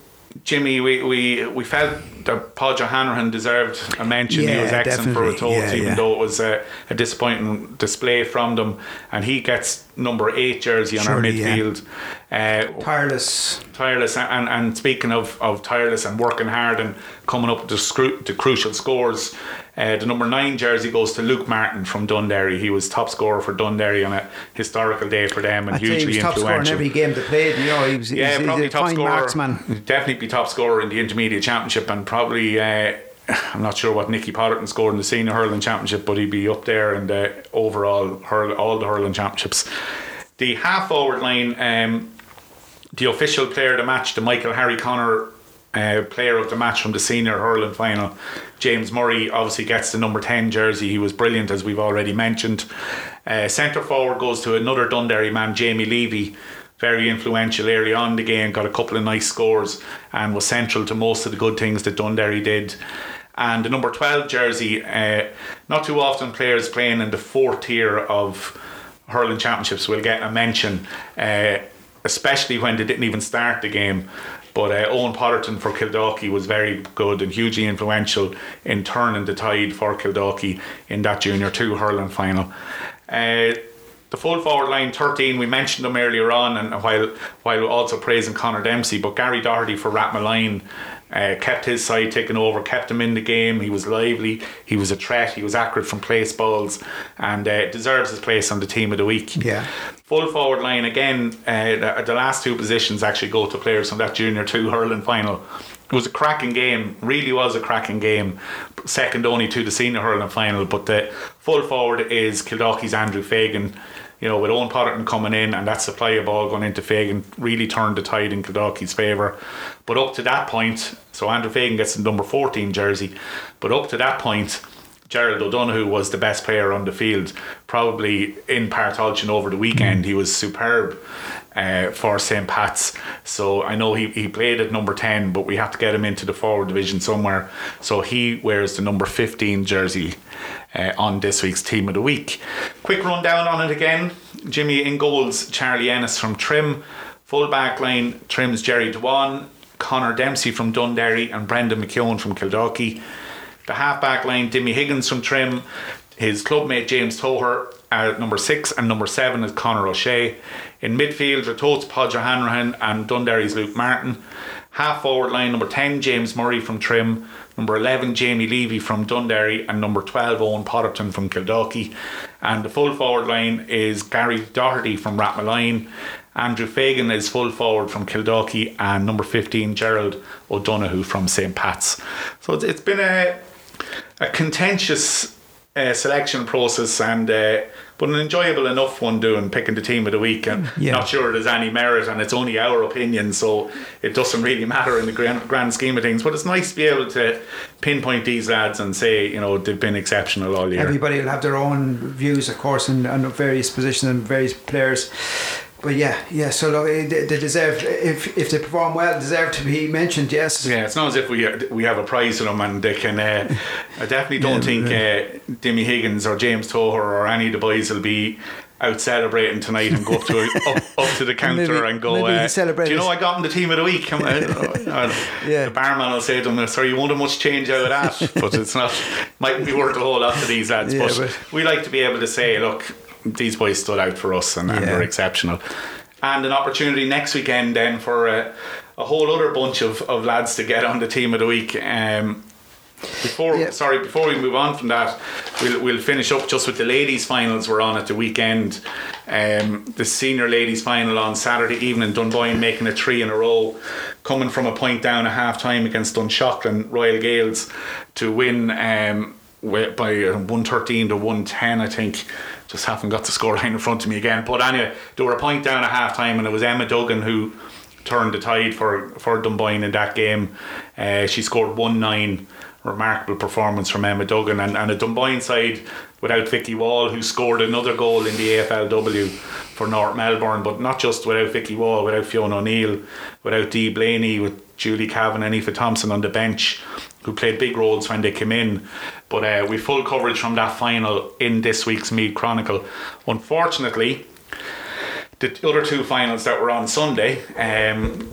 Jimmy, we, we, we felt that Paul Hanrahan deserved a mention. he was excellent for total, Yeah, even yeah. though it was a, a disappointing display from them. And he gets number eight jersey on our Surely, yeah. midfield. Uh, Tireless. tireless and, and speaking of, of tireless and working hard and coming up with the, scru- the crucial scores uh, the number nine jersey goes to Luke Martin from Dunderry. he was top scorer for Dunderry on a historical day for them and I'd say he hugely was top scorer in influential every game they played. You know, he was, yeah, was, probably he's a top fine scorer. marksman. Definitely be top scorer in the intermediate championship, and probably uh, I'm not sure what Nicky Potterton scored in the senior hurling championship, but he'd be up there in the overall hurl, all the hurling championships. The half forward line, um, the official player of the match, the Michael Harry Connor. Uh, player of the match from the senior hurling final, James Murray obviously gets the number 10 jersey. He was brilliant, as we've already mentioned. Uh, Centre forward goes to another Dunderry man, Jamie Levy, very influential early on the game, got a couple of nice scores and was central to most of the good things that Dunderry did. And the number 12 jersey, uh, not too often players playing in the fourth tier of hurling championships will get a mention, uh, especially when they didn't even start the game. But uh, Owen Potterton for Kildalkey was very good and hugely influential in turning the tide for Kildalkey in that Junior 2 hurling final. The full forward line 13 we mentioned them earlier on and while while also praising Connor Dempsey but Gary Doherty for Rathmolyon uh, kept his side taking over kept him in the game. He was lively. He was a threat. He was accurate from place balls and uh, deserves his place on the team of the week. Yeah. full forward line again uh, the, the last two positions actually go to players from that junior 2 hurling final was a cracking game really was a cracking game second only to the senior hurling final but the full forward is Kildalkey's Andrew Fagan you know, with Owen Potterton coming in and that supply of ball going into Fagan really turned the tide in Kildalkey's favour. But up to that point, so Andrew Fagan gets the number 14 jersey, but up to that point, Gerald O'Donoghue was the best player on the field, probably in Páirc Tailteann over the weekend. He was superb uh, for St. Pat's. So I know he, he played at number 10, but we have to get him into the forward division somewhere. So he wears the number 15 jersey uh, on this week's Team of the Week. Quick rundown on it again Jimmy in goals, Charlie Ennis from Trim. Full back line, Trim's Jerry Dewan, Connor Dempsey from Dunderry, and Brendan McKeown from Kildalkey. The half back line, Timmy Higgins from Trim, his clubmate James Toher at number six, and number seven is Conor O'Shea. In midfield, Ratoath's Podge Hanrahan and Dunderry's Luke Martin. Half forward line, number 10, James Murray from Trim. Number 11, Jamie Levy from Dunderry, And number 12, Owen Potterton from Kildalkey. And the full forward line is Gary Doherty from Rathmolyon. Andrew Fagan is full forward from Kildalkey. And number 15, Gerald O'Donoghue from St. Pat's. So it's, it's been a, a contentious uh, selection process and uh, but an enjoyable enough one doing picking the team of the week and Yeah. not sure there's any merit and it's only our opinion so it doesn't really matter in the grand, grand scheme of things but it's nice to be able to pinpoint these lads and say you know they've been exceptional all year Everybody will have their own views, of course, on, on various positions and various players. But yeah, yeah. So look, they, they deserve if if they perform well, deserve to be mentioned. Yes. yeah, it's not as if we we have a prize for them and they can. Uh, I definitely don't Yeah, think uh, Timmy Higgins or James Toher or any of the boys will be out celebrating tonight and go up to (laughs) up, up to the counter Maybe- and go. Uh, celebrate do you know I got in the team of the week? Come on. Uh, Yeah. The barman will say to them, "Sorry, you won't have much change out of that." (laughs) but it's not. Mightn't be worth a whole lot to these lads. Yeah, but, but- we like to be able to say, "Look, these boys stood out for us and, and Yeah. they're exceptional." And an opportunity next weekend then for a, a whole other bunch of, of lads to get on the team of the week. Um, before Yeah. sorry, before we move on from that, we'll we'll finish up just with the ladies' finals we're on at the weekend. Um, the senior ladies' final on Saturday evening, Dunboyne making a three in a row, coming from a point down at half time against Dunshaughlin Royal Gaels to win um, by uh, 113 to 110, I think. Just haven't got the scoreline in front of me again. But anyway, they were a point down at half time, and it was Emma Duggan who turned the tide for, for Dunboyne in that game. Uh, she scored 1 9. Remarkable performance from Emma Duggan and, and a Dunboyne side without Vicky Wall, who scored another goal in the AFLW for North Melbourne, but not just without Vicky Wall, without Fiona O'Neill, without Dee Blaney, with Julie Cavan and Aoife Thompson on the bench, who played big roles when they came in. But uh, we full coverage from that final in this week's Meath Chronicle. Unfortunately, the other two finals that were on Sunday, um,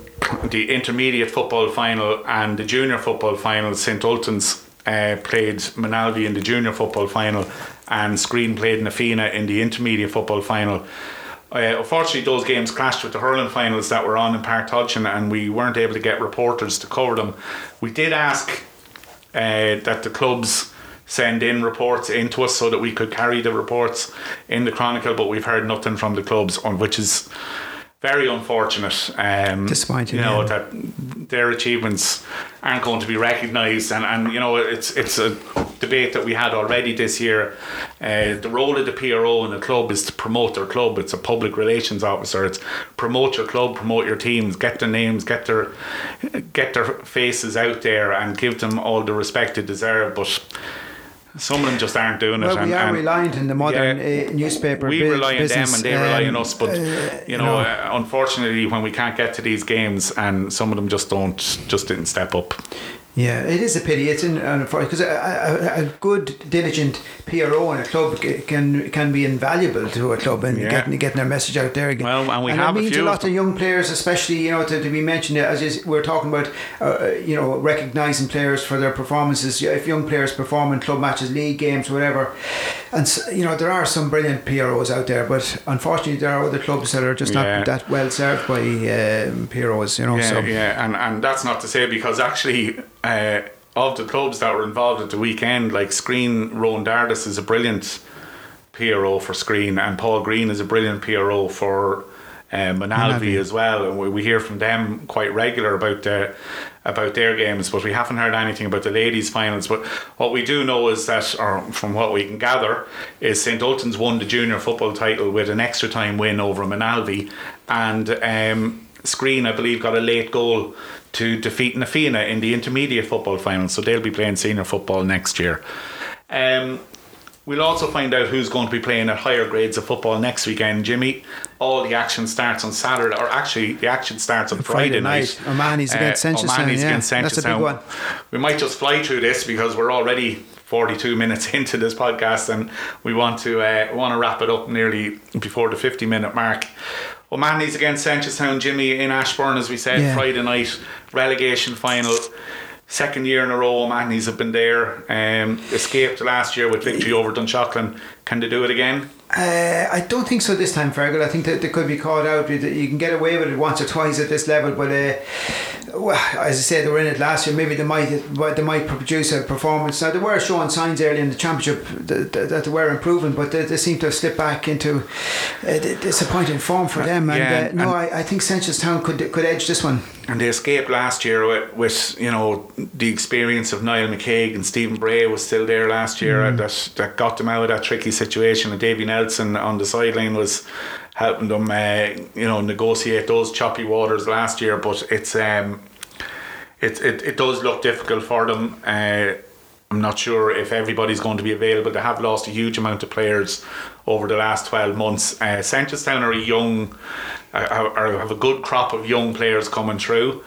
the intermediate football final and the junior football final. St Ultan's uh, played Moynalvey in the junior football final, and Skryne played Na Fianna in the intermediate football final. Uh, unfortunately, those games clashed with the hurling finals that were on in Páirc Tailteann, and we weren't able to get reporters to cover them. We did ask uh, that the clubs send in reports into us so that we could carry the reports in the Chronicle, but we've heard nothing from the clubs, on which is very unfortunate. Um, Disappointing. You know yeah. that their achievements aren't going to be recognised, and, and you know it's it's a debate that we had already this year. Uh, the role of the PRO in the club is to promote their club. It's a public relations officer. It's promote your club, promote your teams, get their names, get their get their faces out there, and give them all the respect they deserve. But some of them just aren't doing it. Well, and, we are and reliant on the modern Yeah. uh, newspaper. we rely on them and they rely on Um, us. But uh, you know, uh, unfortunately, when we can't get to these games, and some of them just don't, just didn't step up. Yeah, it is a pity. It's in because a, a, a good, diligent PRO in a club can can be invaluable to a club and Yeah. getting getting their message out there again. Well, and we it have a means few a lot of young players, especially you know to, to be mentioned as is, we're talking about, uh, you know, recognizing players for their performances. If young players perform in club matches, league games, whatever, and you know there are some brilliant PROs out there, but unfortunately there are other clubs that are just Yeah. not that well served by um, PROs. You know, Yeah, so yeah, and and that's not to say because actually. Uh, of the clubs that were involved at the weekend, like Skryne, Rowan Dardis is a brilliant PRO for Skryne, and Paul Green is a brilliant PRO for um, Moynalvey. as well. And we, we hear from them quite regular about the, about their games, but we haven't heard anything about the ladies' finals. But what we do know is that, or from what we can gather, is St Ultan's won the junior football title with an extra time win over Moynalvey, and um, Skryne, I believe, got a late goal to defeat Na Fianna in the intermediate football final. So they'll be playing senior football next year. Um, We'll also find out who's going to be playing at higher grades of football next weekend, Jimmy. All the action starts on Saturday, or actually, the action starts on Friday, Friday night. night. O'Mahony's against Seneschalstown, O'Mahony's yeah. against That's a big one. We might just fly through this because we're already 42 (laughs) minutes into this podcast and we want to uh, want to wrap it up nearly before the 50 minute mark. O'Mahony's against Seneschalstown, Jimmy in Ashbourne, as we said, Yeah. Friday night, relegation final. Second year in a row, O'Mahony's have been there. Um, escaped last year with victory over Dunshaughlin. Can they do it again? Uh, I don't think so this time, Fergal. I think that they could be caught out. You you can get away with it once or twice at this level, but uh, well, as I said, they were in it last year. Maybe they might they might produce a performance. Now they were showing signs early in the championship that, that they were improving, but they, they seem to have slipped back into uh, disappointing form for them. And Yeah, uh, no, and- I, I think Town could could edge this one. And they escaped last year with, with you know the experience of Niall McCaig and Stephen Bray was still there last year Mm. and that that got them out of that tricky situation. And Davy Nelson on the sideline was helping them, uh, you know, negotiate those choppy waters last year. But it's um, it it, it does look difficult for them. Uh, I'm not sure if everybody's going to be available. They have lost a huge amount of players over the last 12 months. Uh, Town are a young, uh, are, have a good crop of young players coming through.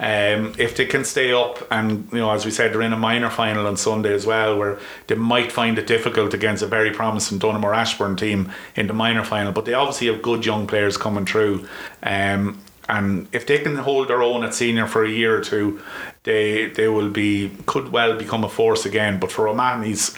Um, if they can stay up, and you know, as we said, they're in a minor final on Sunday as well, where they might find it difficult against a very promising Donaghmore Ashbourne team in the minor final. But they obviously have good young players coming through. Um, and if they can hold their own at senior for a year or two, they they will be could well become a force again. But for O'Mahony's,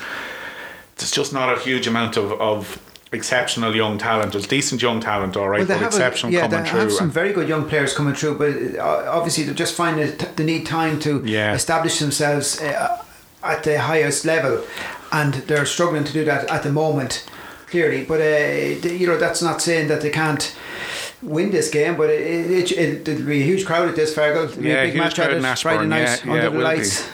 there's just not a huge amount of, of exceptional young talent. There's decent young talent, all right, Well, but exceptional a, yeah, coming through. have some very good young players coming through, but uh, obviously they just find it they need time to Yeah. establish themselves uh, at the highest level, and they're struggling to do that at the moment, clearly. But uh, you know that's not saying that they can't win this game, but it, it, it, it'll be a huge crowd at this Fargo. It'll be yeah, a big huge match crowd at it. Friday night yeah, under yeah, the lights. Be.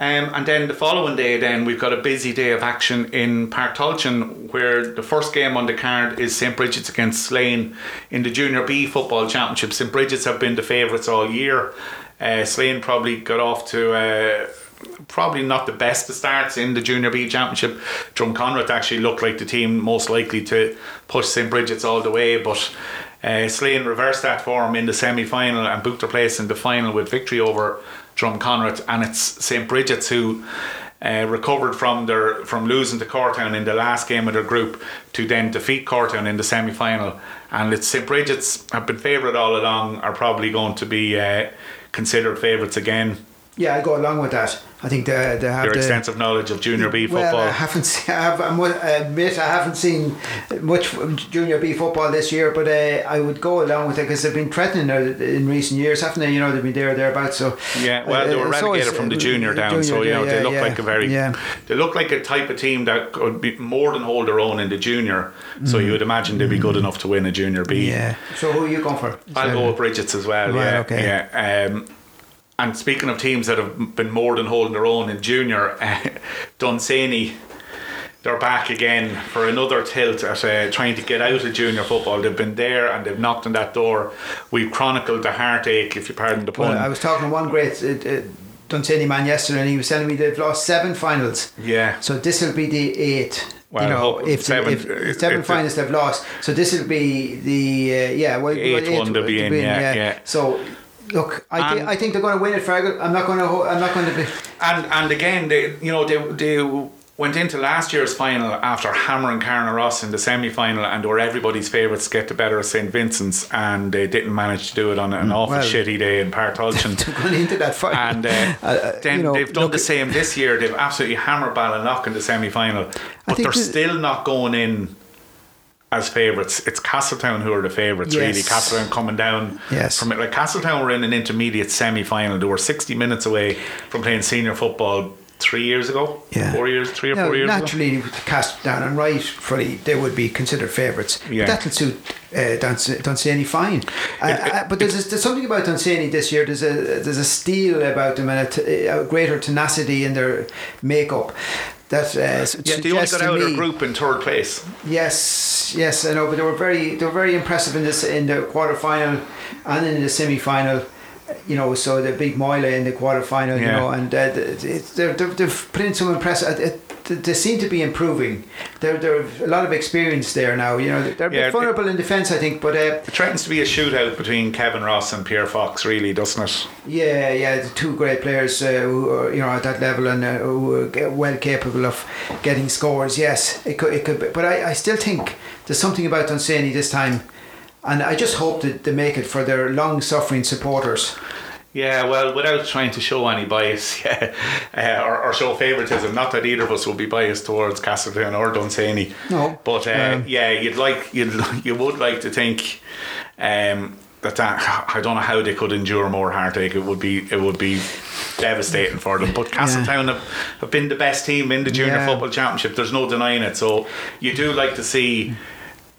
Um, and then the following day, then we've got a busy day of action in Páirc Tailteann, where the first game on the card is St Bridget's against Slane in the Junior B Football Championship. St Bridget's have been the favourites all year. Uh, Slane probably got off to. Uh, Probably not the best of starts in the Junior B Championship. Drumconrath actually looked like the team most likely to push St Bridget's all the way, but uh, Slane reversed that form in the semi final and booked their place in the final with victory over Drumconrath. And it's St Bridget's who Uh, recovered from their from losing to Cortown in the last game of their group to then defeat Cortown in the semi final. And it's St Bridget's have been favourite all along. Are probably going to be uh, considered favourites again. Yeah, I go along with that. I think they, they have Your the, extensive knowledge of Junior B Well, football. I haven't. (laughs) Seen, I, have, I admit I haven't seen much junior B football this year, but uh, I would go along with it because they've been threatening in recent years, haven't they? You know, they've been there or thereabouts. So Yeah, well, they were uh, so relegated it's, from the uh, junior down, so you know yeah, they look yeah, like a very, yeah. they look like a type of team that could be more than hold their own in the junior. So you would imagine they'd be good enough to win a junior B. Mm. Yeah. So who are you going for? I'll go with Bridget's as well. Right, yeah, okay. yeah. Um, and speaking of teams that have been more than holding their own in junior, (laughs) uh, Dunsany, they're back again for another tilt at uh, trying to get out of junior football. They've been there and they've knocked on that door. We've chronicled the heartache, if you pardon the pun. Well, I was talking to one great uh, uh, Dunsany man yesterday, and he was telling me they've lost seven finals. yeah. So this will be the eighth. Well, you know, if seven- if, if- seven if- finals they've lost, so this will be the uh, yeah, well, Eighth well, one to be in, yeah, yeah. So look, I, And- I think they're going to win it, Fergal. I'm not going to. I'm not going to be. And and again, they you know they they went into last year's final after hammering Carnaross in the semi final, and were everybody's favourites to get the better of St Vincent's, and they didn't manage to do it on an awful well- shitty day in Páirc Tailteann. (laughs) going into that fight. And uh, (laughs) Uh, uh, then you know, they've done look- the same this year. They've absolutely hammered Ballinlough in the semi final, but they're the- still not going in as favourites. It's Castletown who are the favourites, really. Castletown coming down Yes. from it. Like Castletown were in an intermediate semi final. They were 60 minutes away from playing senior football three years ago. Yeah. Four years, three or Now, four years ago. naturally, with Castletown and rightfully, they would be considered favourites. Yeah. But that'll suit uh, Duns- Dunsany fine. Uh, It- it- uh, but there's, there's something about Dunsany this year. There's a there's a steel about them and a, t- a greater tenacity in their makeup. That uh, Yeah, they only got out of group in third place. Yes, yes, I know, but they were very they were very impressive in this in the quarter final and in the semi final. You know, so the big Moyle in the quarter final. You know, and uh, they're, they've, they've put in some impressive. It, it, they seem to be improving. There, there a lot of experience there now. You know, they're Yeah, vulnerable in defence, I think, but uh, It threatens to be a shootout between Kevin Ross and Pierre Fox, really, doesn't it? yeah, yeah, the two great players uh, who are you know at that level and uh, who are well capable of getting scores. Yes, it could, it could, be, but I, I still think there's something about Dunsany this time, and I just hope that they make it for their long-suffering supporters. Yeah, well, without trying to show any bias (laughs) yeah, uh, or, or show favouritism, not that either of us will be biased towards Castletown or Dunsany. No. But uh, Um, yeah, you'd like you'd (laughs) you would like to think um, that that (sighs) I don't know how they could endure more heartache. It would be it would be devastating for them. But Castletown have, have been the best team in the junior Yeah. football championship. There's no denying it. So you do like to see.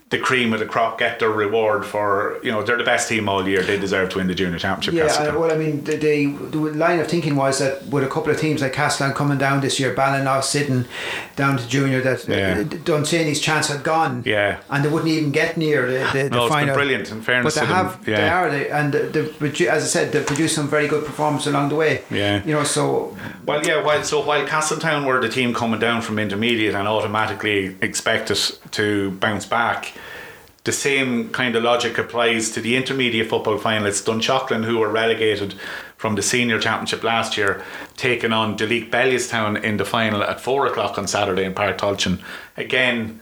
The cream of the crop get their reward for you know they're the best team all year. They deserve to win the junior championship. Yeah, uh, well, I mean, the, the, the line of thinking was that with a couple of teams like Castletown coming down this year, Ballina sitting down to junior, that Yeah. uh, Dunsany's chance had gone. Yeah. and they wouldn't even get near the, the, the No, been final. brilliant, in fairness but they to them, have, they are, they, and they've, as I said, they've produced some very good performance along the way. Yeah. you know, so Well, yeah. While so while Castletown were the team coming down from intermediate and automatically expected to bounce back, the same kind of logic applies to the intermediate football finalists. Dunshaughlin, who were relegated from the senior championship last year, taking on Duleek Bellewstown in the final at four o'clock on Saturday in Páirc Tailteann. Again.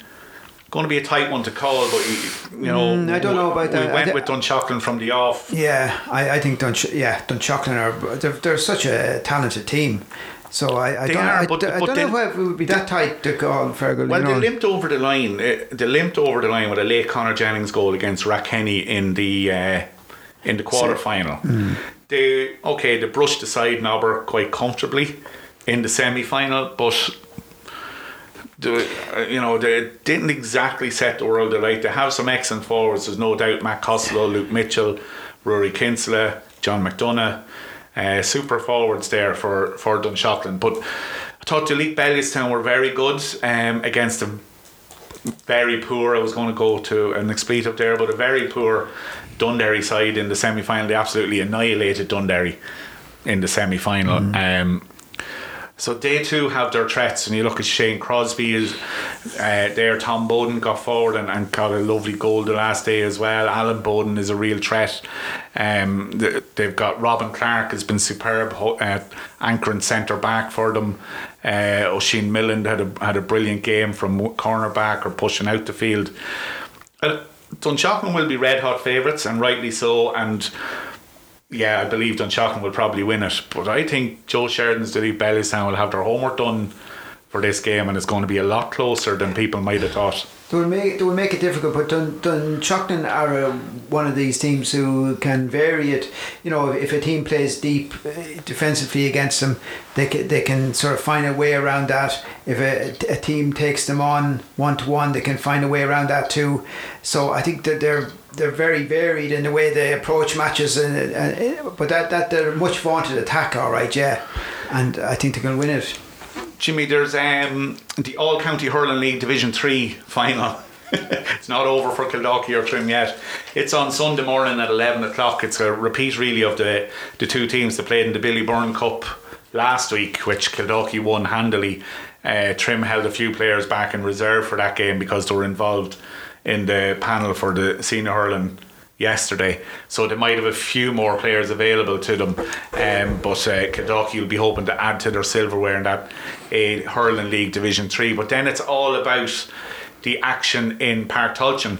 Going to be a tight one to call, but you, you know, Mm, I don't know about we that. We went d- with Dunshaughlin from the off. yeah, I, I think Dunch, yeah, Dunshaughlin are they're, they're such a talented team. So I, I don't, are, I, but- I but don't know if it would be that tight to call Fergal. Well, you know. they limped over the line. Uh, they limped over the line with a late Connor Jennings goal against Rathkenny in the uh, in the quarter final. They okay, they brushed aside Nobber quite comfortably in the semi final, but. The, uh, you know they didn't exactly set the world alight. They have some excellent forwards. There's no doubt Matt Costello, Luke Mitchell, Rory Kinsella, John McDonough, uh, super forwards there for for Dunshaughlin. But I thought Duleek Bellewstown were very good um, against a very poor. I was going to go to an expletive there, but a very poor Dunderry side in the semi final. They absolutely annihilated Dunderry in the semi final. Um, So they too have their threats, and you look at Shane Crosby is uh, there. Tom Bowden got forward and, and got a lovely goal the last day as well. Alan Bowden is a real threat. Um, they've got Robin Clark has been superb, uh, anchoring centre back for them. Uh, Oisin Millen had a had a brilliant game from cornerback or pushing out the field. Uh, Dunshaughlin will be red hot favourites, and rightly so. And yeah, I believe Dunshaughlin will probably win it. But I think Joe Sheridan's Duleek Bellewstown will have their homework done for this game, and it's going to be a lot closer than people might have thought. They will make they will make it difficult, but Dun, Dunshaughlin are one of these teams who can vary it. You know, if a team plays deep uh, defensively against them, they can, they can sort of find a way around that. If a, a team takes them on one to one, they can find a way around that too. So I think that they're they're very varied in the way they approach matches, and, and but that that they're a much vaunted attack, all right, yeah, and I think they're going to win it. Jimmy, there's um, the All County Hurling League Division Three final. (laughs) it's not over for Kildalkey or Trim yet. It's on Sunday morning at eleven o'clock. It's a repeat, really, of the the two teams that played in the Billy Byrne Cup last week, which Kildalkey won handily. Uh, Trim held a few players back in reserve for that game because they were involved in the panel for the senior hurling yesterday. So they might have a few more players available to them. Um, but uh, Kildalkey will be hoping to add to their silverware in that hurling league division three. But then it's all about the action in Tailteann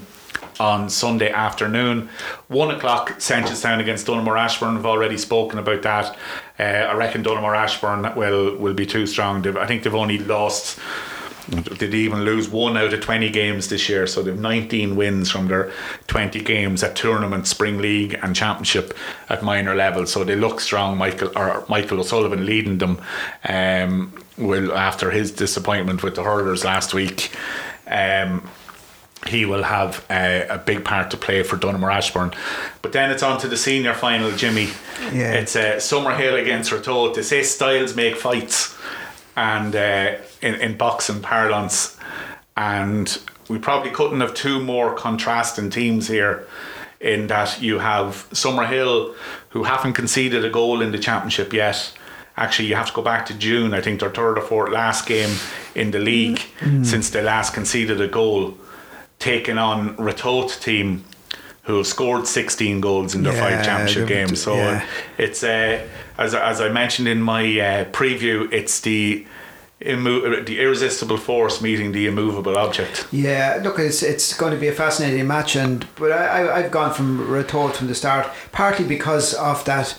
on Sunday afternoon. One o'clock, Seneschalstown against Donaghmore Ashbourne. We've already spoken about that. Uh, I reckon Donaghmore Ashbourne will will be too strong. I think they've only lost did even lose one out of 20 games this year so they've 19 wins from their 20 games at tournament spring league and championship at minor level so they look strong Michael or Michael O'Sullivan leading them um, will after his disappointment with the hurlers last week um, he will have a, a, big part to play for Donaghmore Ashbourne. But then it's on to the senior final, Jimmy. Yeah. It's uh, Summerhill against Ratoath. They say styles make fights and uh, in, in boxing parlance. And we probably couldn't have two more contrasting teams here in that you have Summerhill, who haven't conceded a goal in the championship yet. Actually, you have to go back to June. I think their third or fourth last game in the league mm. since they last conceded a goal, taking on Ratoath team who have scored 16 goals in their yeah, five championship games. So yeah. it's uh, as as I mentioned in my uh, preview, it's the immo- the irresistible force meeting the immovable object. Yeah, look, it's it's going to be a fascinating match, and but I I've gone from Ratoath from the start, partly because of that.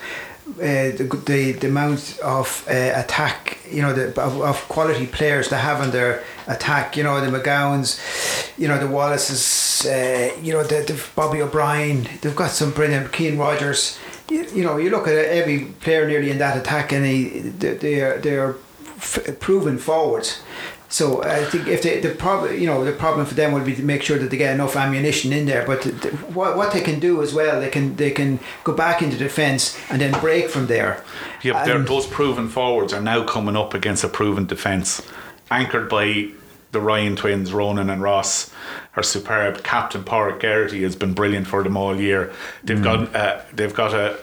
Uh, the, the the amount of uh, attack, you know, the of, of quality players they have in their attack. You know, the McGowans, you know, the Wallaces, uh, you know, the, the Bobby O'Brien. They've got some brilliant. Keane Rogers you, you know, you look at every player nearly in that attack, and they they are they are f- proven forwards. So I think if they, the problem, you know, the problem for them would be to make sure that they get enough ammunition in there. But the, what, what they can do as well, they can they can go back into defence and then break from there. Yeah, but those proven forwards are now coming up against a proven defence, anchored by the Ryan twins, Ronan and Ross, are superb. Captain Porrick Geraghty has been brilliant for them all year. They've mm. got uh, they've got a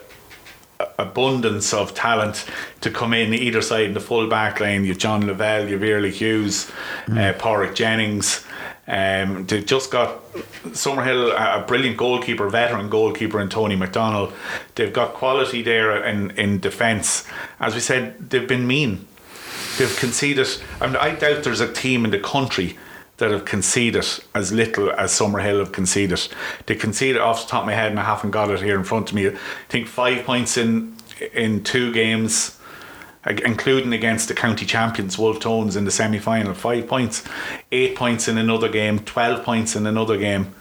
abundance of talent to come in either side in the full back line. You've John Lavelle, you've Early Hughes, mm. uh, Porrick Jennings. Um, they've just got Summerhill, a brilliant goalkeeper, veteran goalkeeper, and Tony McDonald. They've got quality there in, in defence. As we said, they've been mean they've conceded. I, mean, I doubt there's a team in the country that have conceded as little as Summerhill have conceded. They conceded off the top of my head, and I haven't got it here in front of me. I think five points in in two games, including against the county champions Wolf Tones in the semi final. Five points, eight points in another game, twelve points in another game.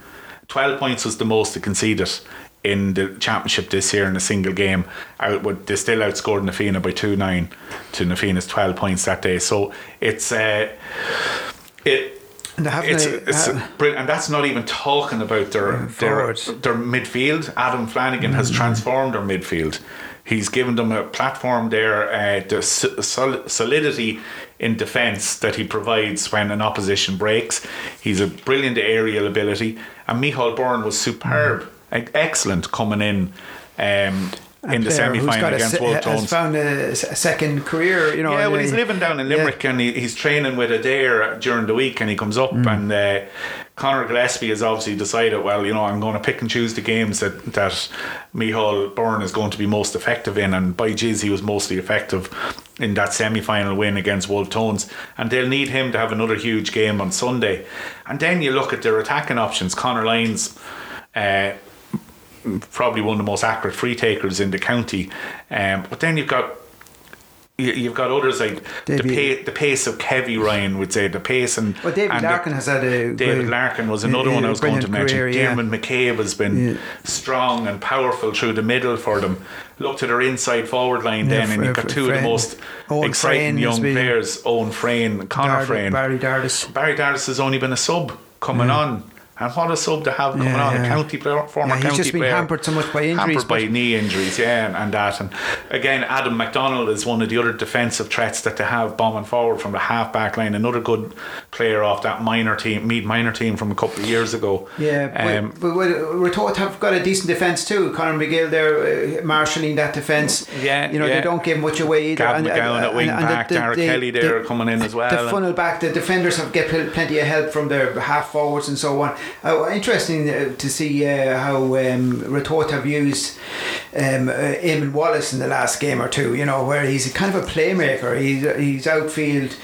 Twelve points was the most they conceded in the championship this year in a single game. Out, they still outscored Na Fianna by two nine to Na Fianna's twelve points that day. So it's uh, it. It's, it's uh, and that's not even talking about their their, their midfield. Adam Flanagan mm. has transformed their midfield. He's given them a platform there, uh, the sol- solidity in defence that he provides when an opposition breaks. He's a brilliant aerial ability, and Michael Byrne was superb. Mm excellent coming in. Um, in the semi final against Wolf Has found a, a second career, you know. Yeah, well, he's living down in yeah. Limerick and he, he's training with Adare during the week and he comes up and uh, Conor Gillespie has obviously decided, well, you know, I'm going to pick and choose the games that, that Michael Byrne is going to be most effective in. And by jeez, he was mostly effective in that semi final win against Wolf Tones. And they'll need him to have another huge game on Sunday. And then you look at their attacking options. Conor Lyons. Uh, probably one of the most accurate free takers in the county. Um, but then you've got you- you've got others like the, Davy- pa- the pace of Kevy Ryan would say the pace and Well, David and the- Larkin has had a David Larkin was another a- one I was going to mention. career, yeah. Dermot McCabe has been Yeah. strong and powerful through the middle for them. Look to their inside forward line Yeah, then, and you've got two of the most Owen exciting Frayne young players, Owen Frayne and Connor Barry, Frayne. Barry Dardis. Barry Dardis has only been a sub coming on. And what a sub to have coming Yeah, on, a county player, former Yeah, he's county just been player. hampered so much by injuries, Hampered by knee injuries, yeah, and, and that. And again, Adam McDonald is one of the other defensive threats that they have bombing forward from the half back line. Another good player off that minor team, Meath minor team from a couple of years ago. Yeah, Um, but, but we're we're taught have got a decent defence too. Conor McGill there, uh, marshalling that defence. Yeah, you know yeah. they don't give much away either. Gav And- McGowan and- at wing the- back, the- the- Kelly there the- coming in as well. The funnel back, the defenders have get plenty of help from their half forwards and so on. Uh, interesting uh, to see uh, how um, Ratoath have used um, uh, Eamon Wallace in the last game or two. You know where he's kind of a playmaker. He's he's outfield.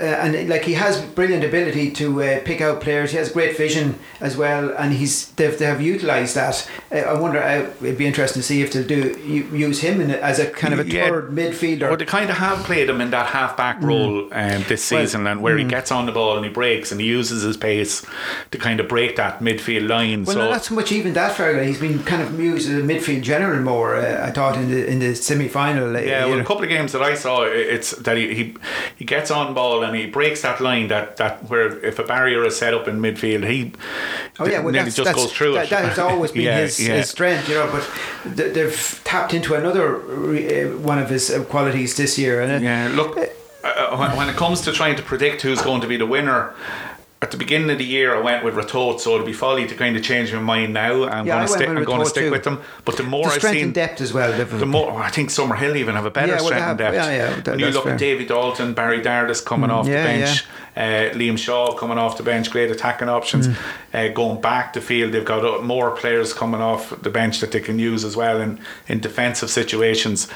Uh, and like he has brilliant ability to uh, pick out players. He has great vision as well, and he's they've, they have utilised that. Uh, I wonder. Uh, it'd be interesting to see if they'll do use him in, as a kind of a Yeah. third midfielder. Well, they kind of have played him in that half back role um, this Mm. Well, mm. season, and where he gets on the ball and he breaks and he uses his pace to kind of break that midfield line. Well, so no, not so much even that Fergal. He's been kind of used as a midfield general more. Uh, I thought in the in the semi final. Uh, Yeah, well, know. a couple of games that I saw, it's that he, he he gets on ball and he breaks that line that, that where if a barrier is set up in midfield, he Oh yeah, well that's, just that's, goes through that, it. that has always (laughs) been Yeah, his, yeah. his strength, you know. But th- they've tapped into another uh, one of his uh, qualities this year, and uh, Yeah, look, uh, when, when it comes to trying to predict who's going to be the winner. At the beginning of the year, I went with Ratoath, so it'd be folly to kind of change my mind now. I'm Yeah, going to stick. with I'm going to stick too. with them. But the more the I've seen, and depth as well. the more I think Summerhill even have a better Yeah, strength and have- depth. yeah, yeah, that- when you look fair. Mm, at Davy Dalton, Barry Dardis coming off yeah, the bench, uh, Liam Shaw coming off the bench, great attacking options. Mm. Uh, going back the field, they've got uh, more players coming off the bench that they can use as well in, in defensive situations.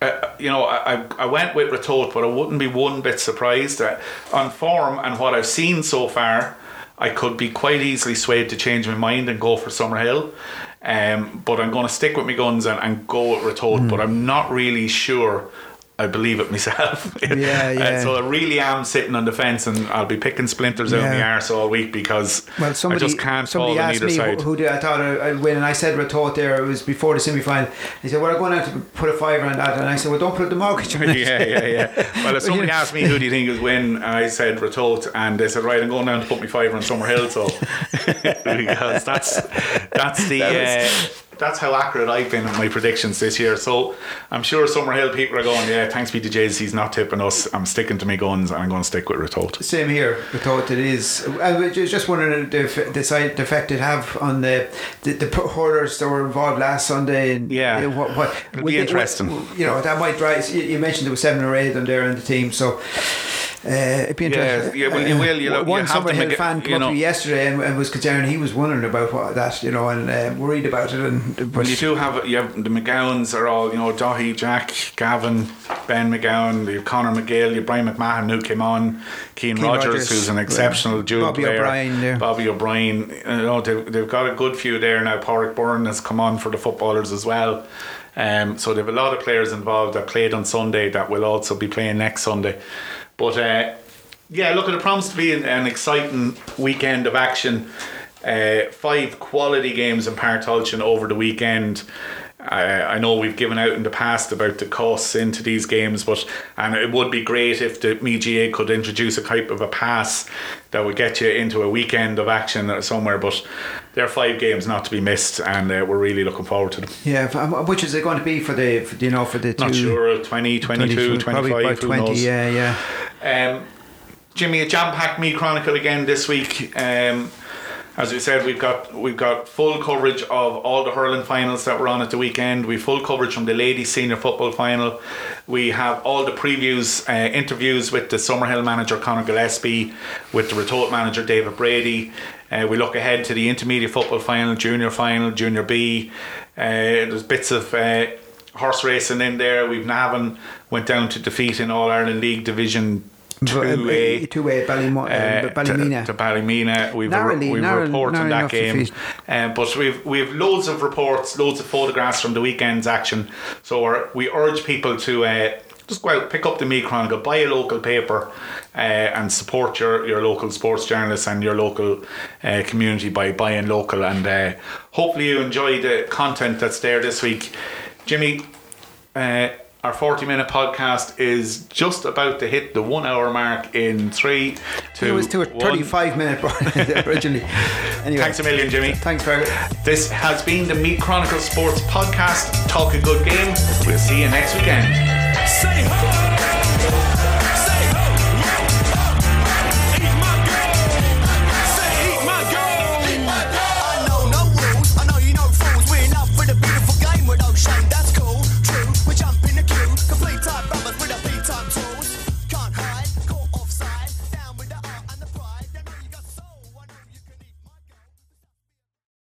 Uh, you know, I, I- went with Ratoath, but I wouldn't be one bit surprised. Uh, on form and what I've seen so far, I could be quite easily swayed to change my mind and go for Summerhill. Um, but I'm going to stick with my guns and, and go with Ratoath, but I'm not really sure. I believe it myself. (laughs) Yeah, Uh, yeah. so I really am sitting on the fence and I'll be picking splinters out of my Yeah. arse all week because Well, somebody, I just can't somebody asked me side. who, did I thought I, I'd win, and I said Ratoath there. It was before the semi final. He said, "Well, I'm going out to put a fiver on that," and I said, "Well, don't put the mortgage on (laughs) it." yeah, yeah, yeah. Well, if (laughs) somebody asked me who do you think is win, I said Ratoath, and they said, right, I'm going down to put my fiver on Summerhill, so because that's that's the. Uh, that's how accurate I've been in my predictions this year. So I'm sure Summerhill people are going, yeah, thanks be to Jays, he's not tipping us. I'm sticking to my guns and I'm going to stick with Ratoath. Same here. Thought it is. I was just wondering the the side the effect it have on the the, the hurlers that were involved last Sunday. And Yeah. uh, what, what It'll be they- interesting. would- You know that might drive. You you mentioned there were seven or eight of them there in the team, so. Uh, it'd be interesting. yeah, yeah, well, you will, you know, one you have to Summerhill fan came you up to know. me yesterday and, and was concerned. He was wondering about what, that, you know, and uh, worried about it. And but Well, you do have you have the McGowans are all you know Dahi, Jack, Gavin, Ben McGowan, you Conor McGill, you Brian McMahon who came on, Keane Keane Rogers, Rogers, who's an yeah. exceptional dual Bobby player, O'Brien there. Bobby O'Brien. You know they've, they've got a good few there now. Porrick Byrne has come on for the footballers as well. Um, so they have a lot of players involved that played on Sunday that will also be playing next Sunday. But uh, yeah, look, it promised to be an, an exciting weekend of action. Uh, five quality games in Páirc Tailteann over the weekend. I, I know we've given out in the past about the costs into these games, but and it would be great if the MGA could introduce a type of a pass that would get you into a weekend of action somewhere. But there are five games not to be missed, and uh, we're really looking forward to them. yeah, um, which is it going to be for the for, you know for the Not sure, 20, 22, 25, probably about who twenty. knows? Yeah, yeah. Um, Jimmy, a jam packed Meath Chronicle again this week. Um, as we said, we've got we've got full coverage of all the hurling finals that were on at the weekend. We've full coverage from the ladies senior football final. We have all the previews, uh, interviews with the Summerhill manager Conor Gillespie, with the Ratoath manager David Brady. Uh, we look ahead to the intermediate football final, junior final, junior B. Uh, there's bits of uh, horse racing in there. We've Navan went down to defeat in All Ireland League Division two A. Two A uh, Ballymena. To, to Ballymena. We've, Narrowly- a, we've narrow- report narrow on that game. Um, but we've we've loads of reports, loads of photographs from the weekend's action. So we're, we urge people to uh, just go out, pick up the Meath Chronicle, buy a local paper, uh, and support your, your local sports journalists and your local uh, community by buying local. And uh, hopefully you enjoy the content that's there this week. Jimmy, uh, our 40 minute podcast is just about to hit the one hour mark in three, two, It was to a one. 35 minute originally. (laughs) Anyway, Thanks a million, Jimmy. Thanks, Fergus. This has been the Meath Chronicle Sports Podcast. Talk a good game. We'll see you next weekend. Say ho!